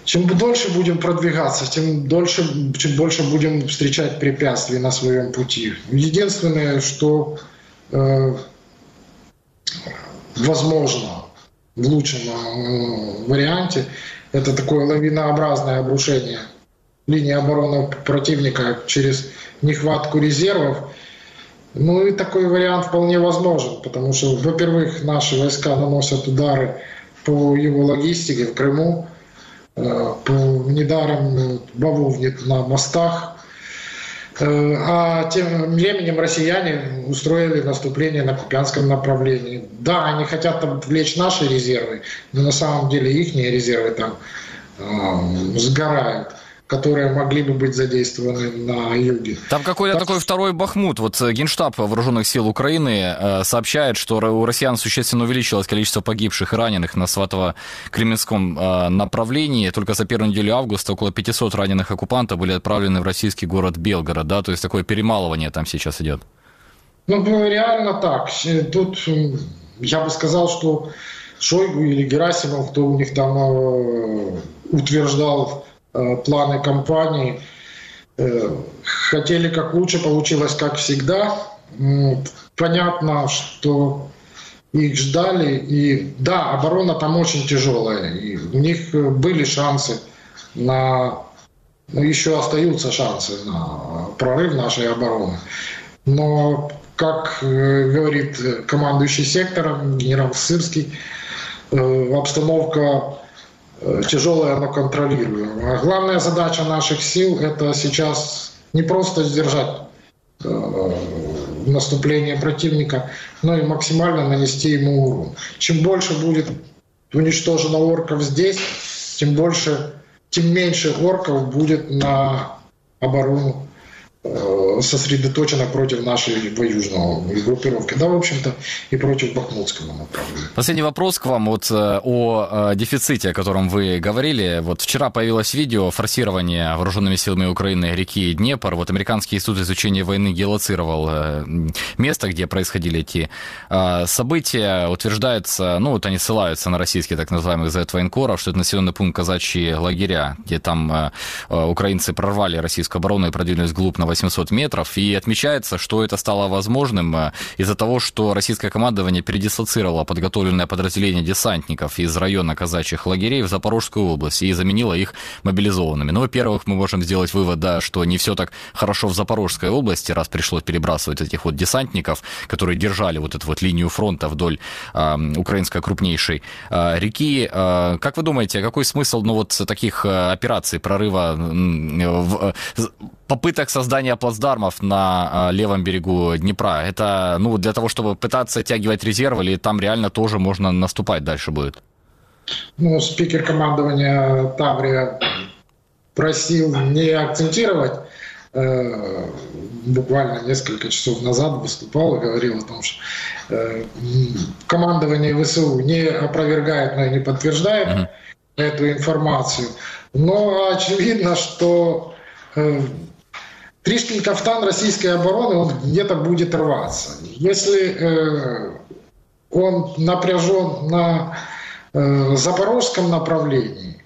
чем дольше будем продвигаться, тем дольше, чем больше будем встречать препятствий на своем пути. Единственное, что э, возможно в лучшем э, варианте, это такое лавинообразное обрушение линии обороны противника через нехватку резервов. Ну и такой вариант вполне возможен, потому что, во-первых, наши войска наносят удары по его логистике в Крыму, Э, по недаром э, бавовнит на мостах. Э, а тем временем россияне устроили наступление на Купянском направлении. Да, они хотят там отвлечь наши резервы, но на самом деле их резервы там сгорают которые могли бы быть задействованы на юге. Там какой-то так... такой второй Бахмут. Вот э, Генштаб Вооруженных сил Украины э, сообщает, что у россиян существенно увеличилось количество погибших и раненых на Сватово-Кременском э, направлении. Только за первую неделю августа около 500 раненых оккупантов были отправлены в российский город Белгород. Да? То есть такое перемалывание там сейчас идет. Ну, реально так. Тут я бы сказал, что Шойгу или Герасимов, кто у них там утверждал планы компании. Э, хотели как лучше, получилось как всегда. Понятно, что их ждали. И да, оборона там очень тяжелая. И у них были шансы на... Ну, еще остаются шансы на прорыв нашей обороны. Но, как э, говорит командующий сектором генерал Сырский, обстановка Э, тяжелое, но контролируемое. Главная задача наших сил – это сейчас не просто сдержать э, наступление противника, но и максимально нанести ему урон. Чем больше будет уничтожено орков здесь, тем больше, тем меньше орков будет на оборону э, сосредоточена против нашей воюжного группировки. Да, в общем-то, и против Бахмутского направления. Последний вопрос к вам вот э, о э, дефиците, о котором вы говорили. Вот вчера появилось видео форсирования вооруженными силами Украины реки Днепр. Вот американский институт изучения войны геолоцировал место, где происходили эти события. Утверждается, ну вот они ссылаются на российские так называемых Z-военкоров, что это населенный пункт казачьи лагеря, где там украинцы прорвали российскую оборону и продвинулись вглубь на 800 метров. И отмечается, что это стало возможным э, из-за того, что российское командование передислоцировало подготовленное подразделение десантников из района казачьих лагерей в Запорожскую область и заменило их мобилизованными. Ну, во-первых, мы можем сделать вывод, да, что не все так хорошо в Запорожской области, раз пришлось перебрасывать этих вот десантников, которые держали вот эту вот линию фронта вдоль э, украинской крупнейшей э, реки. Э, как вы думаете, какой смысл ну, вот таких э, операций прорыва в, э, попыток создания плацдармов на а, левом берегу Днепра. Это ну, для того, чтобы пытаться оттягивать резерв, или там реально тоже можно наступать дальше будет? Ну, спикер командования Таврия просил не акцентировать э, буквально несколько часов назад выступал и говорил о том, что э, командование ВСУ не опровергает, но и не подтверждает mm-hmm. эту информацию. Но очевидно, что э, Тришкин кафтан российской обороны, он где-то будет рваться. Если э, он напряжен на э, запорожском направлении,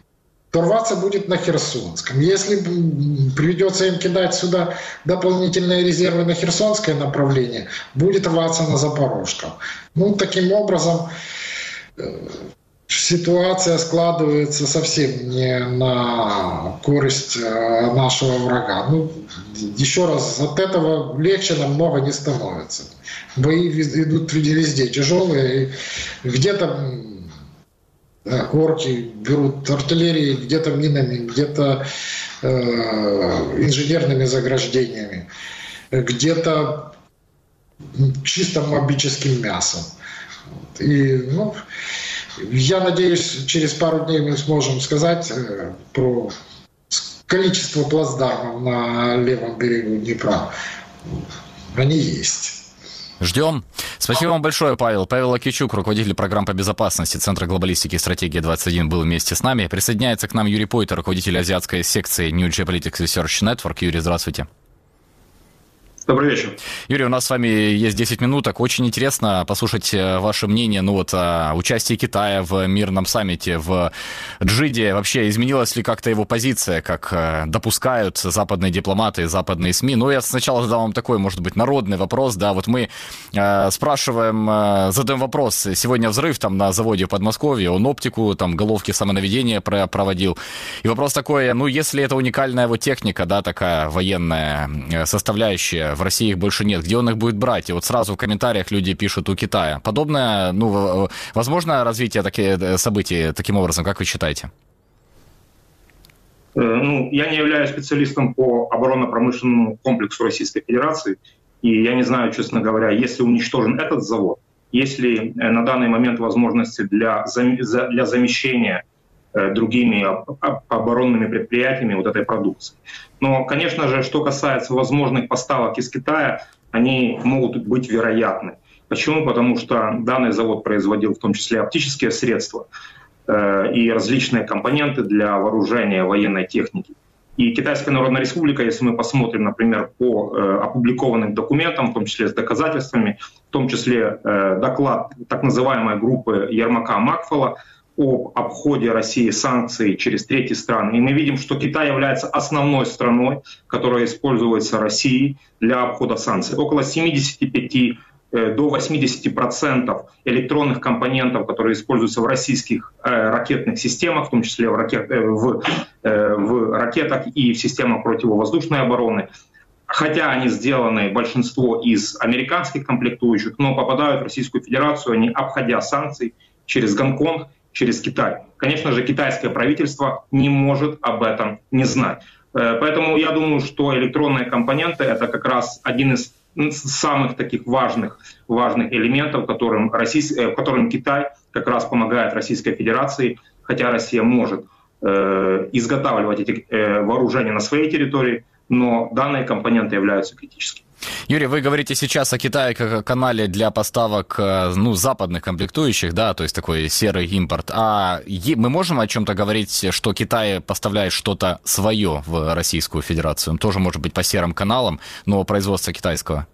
то рваться будет на Херсонском. Если придется им кидать сюда дополнительные резервы на Херсонское направление, будет рваться на Запорожском. Ну, таким образом, э, ситуация складывается совсем не на користь э, нашего врага. Ну, еще раз, от этого легче намного не становится. Бои идут везде тяжелые. Где-то орки берут артиллерией, где-то минами, где-то э, инженерными заграждениями, где-то чисто мобическим мясом. И, ну, я надеюсь, через пару дней мы сможем сказать э, про количество плацдармов на левом берегу Днепра. Они есть. Ждем. Спасибо вам большое, Павел. Павел Акичук, руководитель программ по безопасности Центра глобалистики и стратегии 21, был вместе с нами. Присоединяется к нам Юрий Пойтер, руководитель азиатской секции New Geopolitics Research Network. Юрий, здравствуйте. Добрый вечер. Юрий, у нас с вами есть 10 минуток. Очень интересно послушать э, ваше мнение ну, вот, о участии Китая в мирном саммите в Джиде. Вообще, изменилась ли как-то его позиция, как э, допускают западные дипломаты, западные СМИ? Ну, я сначала задам вам такой, может быть, народный вопрос. Да, вот мы э, спрашиваем, э, задаем вопрос. Сегодня взрыв там на заводе в Подмосковье, он оптику, там головки самонаведения проводил. И вопрос такой, ну, если это уникальная вот техника, да, такая военная э, составляющая, в России их больше нет. Где он их будет брать? И вот сразу в комментариях люди пишут у Китая. Подобное, ну, возможно развитие таких э, событий таким образом, как вы считаете? Э, ну, я не являюсь специалистом по оборонно-промышленному комплексу Российской Федерации, и я не знаю, честно говоря, если уничтожен этот завод, есть ли э, на данный момент возможности для, для замещения другими оборонными предприятиями вот этой продукции. Но, конечно же, что касается возможных поставок из Китая, они могут быть вероятны. Почему? Потому что данный завод производил в том числе оптические средства э, и различные компоненты для вооружения военной техники. И Китайская Народная Республика, если мы посмотрим, например, по э, опубликованным документам, в том числе с доказательствами, в том числе э, доклад так называемой группы Ермака Макфола, об обходе России санкций через третьи страны. И мы видим, что Китай является основной страной, которая используется Россией для обхода санкций. Около 75 э, до 80% электронных компонентов, которые используются в российских э, ракетных системах, в том числе в, ракет, э, в, в ракетах и в системах противовоздушной обороны, хотя они сделаны большинство из американских комплектующих, но попадают в Российскую Федерацию они, обходя санкции через Гонконг через Китай. Конечно же, китайское правительство не может об этом не знать. Э, поэтому я думаю, что электронные компоненты — это как раз один из самых таких важных, важных элементов, которым, Российс... Э, которым Китай как раз помогает Российской Федерации, хотя Россия может э, изготавливать эти э, вооружения на своей территории, но данные компоненты являются критическими. Юрий, вы говорите сейчас о Китае как о канале для поставок э, ну, западных комплектующих, да, то есть такой серый импорт. А мы можем о чем-то говорить, что Китай поставляет что-то свое в Российскую Федерацию? Тоже может быть по серым каналам, но производство китайского?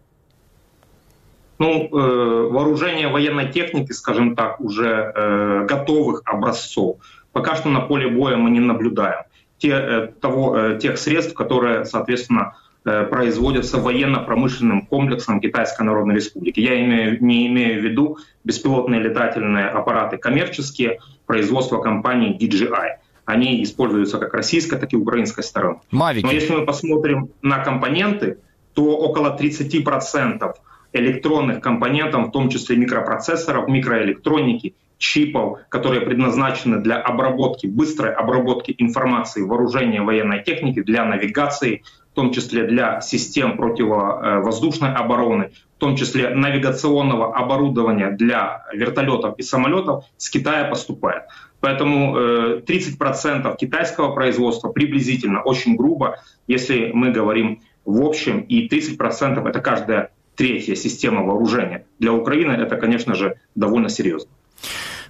Ну, э, вооружение военной техники, скажем так, уже э, готовых образцов. Пока что на поле боя мы не наблюдаем. Те, э, того, э, тех средств, которые, соответственно, производятся военно-промышленным комплексом Китайской Народной Республики. Я имею, не имею в виду беспилотные летательные аппараты коммерческие, производства компании DJI. Они используются как российской, так и украинской стороны. Мавики. Но если мы посмотрим на компоненты, то около 30% электронных компонентов, в том числе микропроцессоров, микроэлектроники, чипов, которые предназначены для обработки, быстрой обработки информации вооружения военной техники, для навигации, в том числе для систем противовоздушной обороны, в том числе навигационного оборудования для вертолетов и самолетов с Китая поступает. Поэтому 30% э, китайского производства приблизительно, очень грубо, если мы говорим в общем, и 30% это каждая третья система вооружения. Для Украины это, конечно же, довольно серьезно.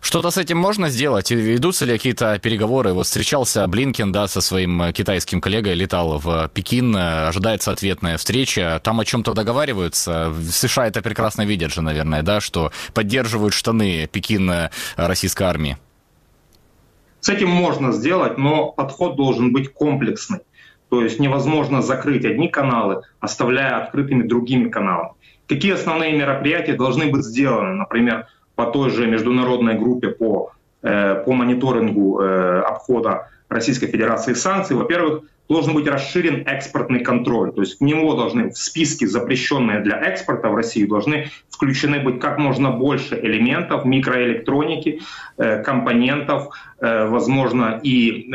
Что-то с этим можно сделать? Ведутся ли какие-то переговоры? Вот встречался Блинкен, да, со своим э, китайским коллегой, летал в Пекин, э, ожидается ответная встреча. Там о чем-то договариваются. В США это прекрасно видят же, наверное, да, что поддерживают штаны Пекин э, российской армии. С этим можно сделать, но подход должен быть комплексный. То есть невозможно закрыть одни каналы, оставляя открытыми другими каналами. Какие основные мероприятия должны быть сделаны? Например, по той же международной группе по, э, по мониторингу э, обхода Российской Федерации санкций, во-первых, должен быть расширен экспортный контроль. То есть в него должны, в списке запрещенные для экспорта в Россию, должны включены быть как можно больше элементов микроэлектроники, э, компонентов, возможно, и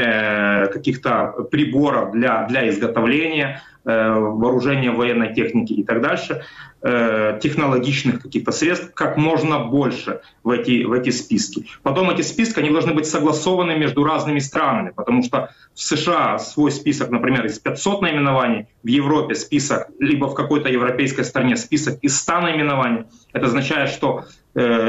каких-то приборов для, для изготовления вооружения военной техники и так дальше. Э, технологичных каких-то средств как можно больше в эти, в эти списки. Потом эти списки, они должны быть согласованы между разными странами, потому что в США свой список, например, из 500 наименований, в Европе список, либо в какой-то европейской стране список из 100 наименований. Это означает, что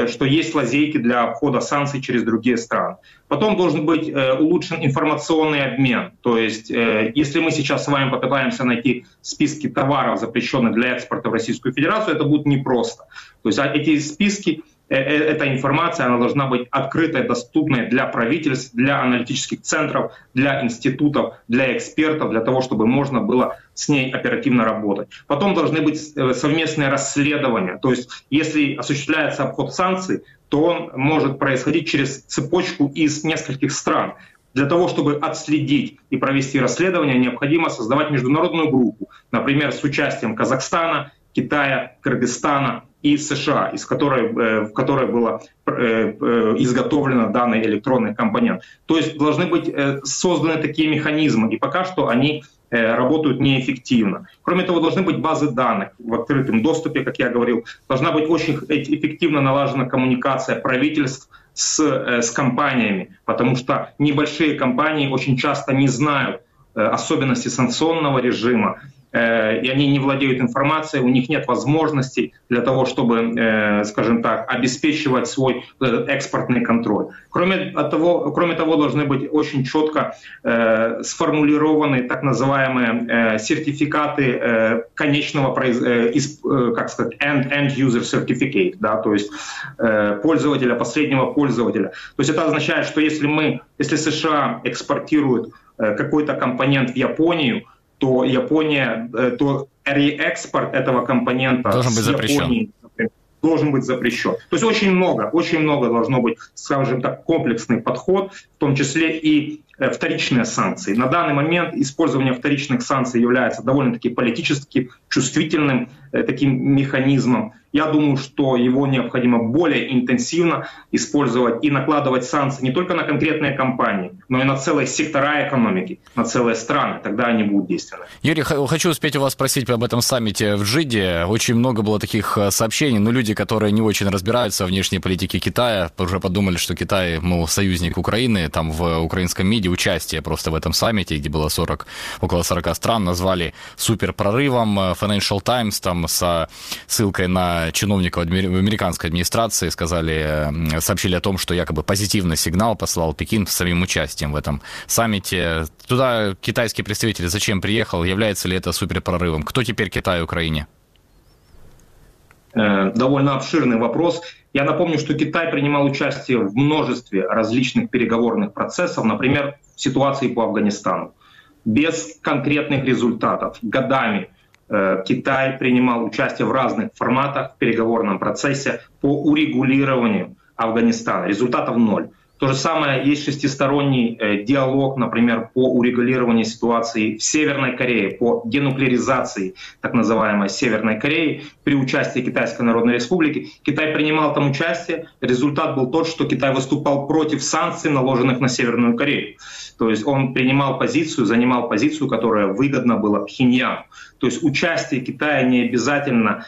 что есть лазейки для обхода санкций через другие страны. Потом должен быть э, улучшен информационный обмен. То есть, э, если мы сейчас с вами попытаемся найти списки товаров, запрещенных для экспорта в Российскую Федерацию, это будет непросто. То есть а эти списки Э, э, эта информация она должна быть открытой, доступной для правительств, для аналитических центров, для институтов, для экспертов, для того, чтобы можно было с ней оперативно работать. Потом должны быть э, совместные расследования. То есть если осуществляется обход санкций, то он может происходить через цепочку из нескольких стран. Для того, чтобы отследить и провести расследование, необходимо создавать международную группу, например, с участием Казахстана, Китая, Кыргызстана, и США, из которой, э, в которой был э, э, изготовлен данный электронный компонент. То есть должны быть созданы такие механизмы, и пока что они работают неэффективно. Кроме того, должны быть базы данных в открытом доступе, как я говорил. Должна быть очень эффективно налажена коммуникация правительств с, с компаниями, потому что небольшие компании очень часто не знают особенности санкционного режима, и они не владеют информацией, у них нет возможностей для того, чтобы, э, скажем так, обеспечивать свой э, экспортный контроль. Кроме того, кроме того должны быть очень четко сформулированы так называемые сертификаты конечного, как сказать, end, user certificate, да, то есть пользователя, последнего пользователя. То есть это означает, что если мы, если США экспортируют какой-то компонент в Японию, то Япония, э, то реэкспорт этого компонента должен быть запрещен. Японии, например, должен быть запрещен. То есть очень много, очень много должно быть, скажем так, комплексный подход, в том числе и э, вторичные санкции. На данный момент использование вторичных санкций является довольно-таки политически чувствительным таким механизмом. Я думаю, что его необходимо более интенсивно использовать и накладывать санкции не только на конкретные компании, но и на целые сектора экономики, на целые страны. Тогда они будут действенны. Юрий, хочу успеть у вас спросить об этом саммите в Джиде. Очень много было таких э, сообщений, но люди, которые не очень разбираются в внешней политике Китая, уже подумали, что Китай, мол, союзник Украины, там в украинском МИДе участие просто в этом саммите, где было 40, около 40 стран, назвали суперпрорывом. Financial Times там со ссылкой на чиновников американской администрации сказали, сообщили о том, что якобы позитивный сигнал послал Пекин с самим участием в этом саммите. Туда китайский представитель зачем приехал? Является ли это суперпрорывом? Кто теперь Китай и Украине? Э, довольно обширный вопрос. Я напомню, что Китай принимал участие в множестве различных переговорных процессов, например, в ситуации по Афганистану, без конкретных результатов, годами – Э, Китай принимал участие в разных форматах в переговорном процессе по урегулированию Афганистана. Результатов ноль. То же самое есть шестисторонний э, диалог, например, по урегулированию ситуации в Северной Корее, по денуклеаризации так называемой Северной Кореи при участии Китайской Народной Республики. Китай принимал там участие. Результат был тот, что Китай выступал против санкций, наложенных на Северную Корею. То есть он принимал позицию, занимал позицию, которая выгодна была Пхеньяну. То есть участие Китая не обязательно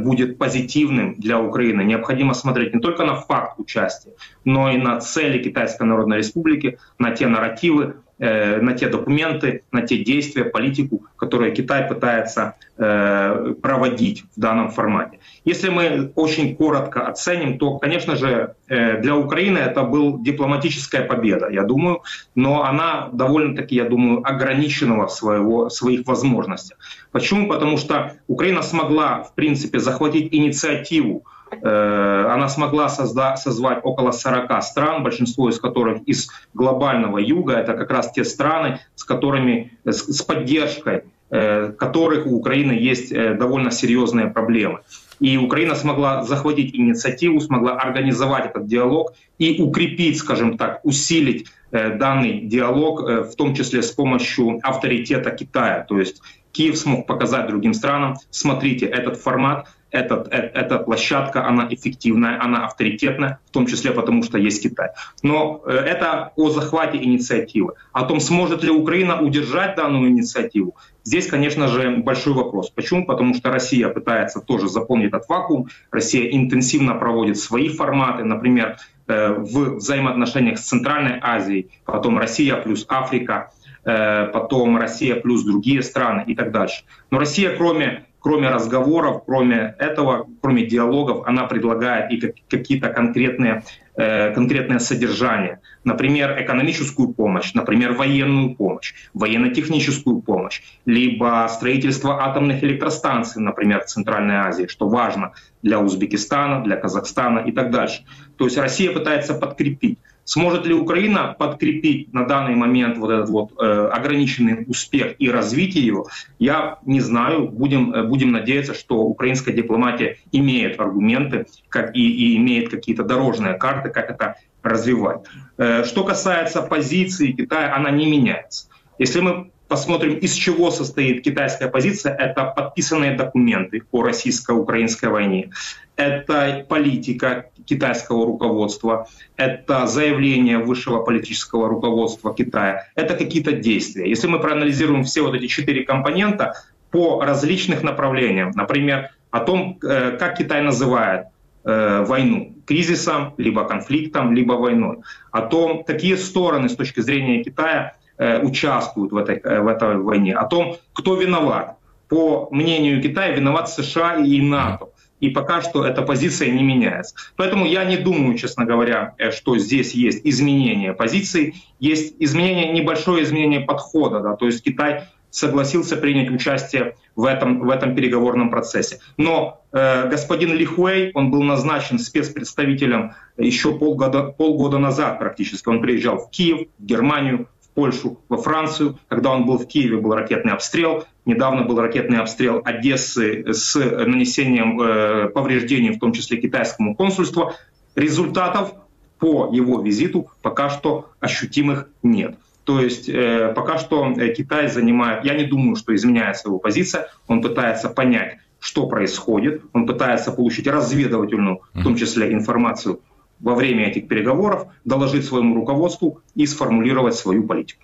будет позитивным для Украины. Необходимо смотреть не только на факт участия, но и на цели Китайской Народной Республики, на те нарративы, Э, на те документы, на те действия, политику, которые Китай пытается э, проводить в данном формате. Если мы очень коротко оценим, то, конечно же, э, для Украины это была дипломатическая победа, я думаю, но она довольно-таки, я думаю, ограниченного своего, своих возможностях. Почему? Потому что Украина смогла, в принципе, захватить инициативу она смогла созда- созвать около 40 стран, большинство из которых из глобального юга. Это как раз те страны, с которыми, с поддержкой э, которых у Украины есть э, довольно серьезные проблемы. И Украина смогла захватить инициативу, смогла организовать этот диалог и укрепить, скажем так, усилить данный диалог, в том числе с помощью авторитета Китая. То есть Киев смог показать другим странам, смотрите, этот формат этот, э, эта площадка, она эффективная, она авторитетная, в том числе потому, что есть Китай. Но э, это о захвате инициативы. О том, сможет ли Украина удержать данную инициативу, здесь, конечно же, большой вопрос. Почему? Потому что Россия пытается тоже заполнить этот вакуум. Россия интенсивно проводит свои форматы, например, э, в взаимоотношениях с Центральной Азией, потом Россия плюс Африка, потом Россия плюс другие страны и так дальше. Но Россия, кроме кроме разговоров, кроме этого, кроме диалогов, она предлагает и какие-то конкретные, э, конкретное содержание. Например, экономическую помощь, например, военную помощь, военно-техническую помощь, либо строительство атомных электростанций, например, в Центральной Азии, что важно для Узбекистана, для Казахстана и так дальше. То есть Россия пытается подкрепить. Сможет ли Украина подкрепить на данный момент вот этот вот э, ограниченный успех и развитие его, я не знаю. Будем, э, будем надеяться, что украинская дипломатия имеет аргументы как и, и имеет какие-то дорожные карты, как это развивать. Э, что касается позиции Китая, она не меняется. Если мы посмотрим, из чего состоит китайская позиция, это подписанные документы по российско-украинской войне, это политика китайского руководства, это заявление высшего политического руководства Китая, это какие-то действия. Если мы проанализируем все вот эти четыре компонента по различных направлениям, например, о том, э, как Китай называет э, войну кризисом, либо конфликтом, либо войной, о том, какие стороны с точки зрения Китая Э, участвуют в этой, э, в этой войне, о том, кто виноват. По мнению Китая, виноват США и НАТО. И пока что эта позиция не меняется. Поэтому я не думаю, честно говоря, э, что здесь есть изменение позиции. Есть изменение, небольшое изменение подхода. Да, то есть Китай согласился принять участие в этом, в этом переговорном процессе. Но э, господин Ли Хуэй, он был назначен спецпредставителем еще полгода, полгода назад практически. Он приезжал в Киев, в Германию, Польшу, во Францию. Когда он был в Киеве, был ракетный обстрел. Недавно был ракетный обстрел Одессы с нанесением э, повреждений, в том числе китайскому консульству. Результатов по его визиту пока что ощутимых нет. То есть э, пока что э, Китай занимает, я не думаю, что изменяется его позиция, он пытается понять, что происходит, он пытается получить разведывательную, в том числе, информацию во время этих переговоров, доложить своему руководству и сформулировать свою политику.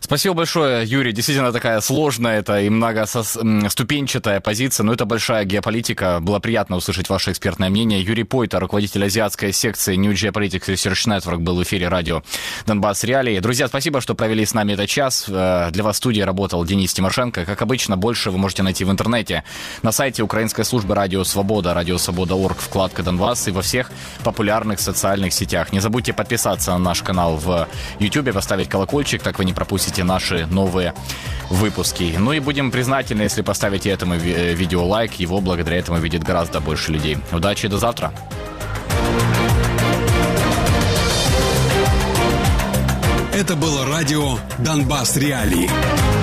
Спасибо большое, Юрий. Действительно такая сложная это и многоступенчатая позиция, но это большая геополитика. Было приятно услышать ваше экспертное мнение. Юрий Пойта, руководитель азиатской секции New Geopolitics Research Network, был в эфире радио Донбасс Реалии. Друзья, спасибо, что провели с нами этот час. Э, для вас в студии работал Денис Тимошенко. Как обычно, больше вы можете найти в интернете на сайте Украинской службы Радио Свобода, Радио Свобода.орг, вкладка Донбасс и во всех популярных социальных сетях. Не забудьте подписаться на наш канал в YouTube, поставить колокольчик, так вы не пропустите наши новые выпуски. Ну и будем признательны, если поставите этому э, видео лайк. Его благодаря этому видит гораздо больше людей. Удачи, до завтра. Это было радио «Донбасс Реалии».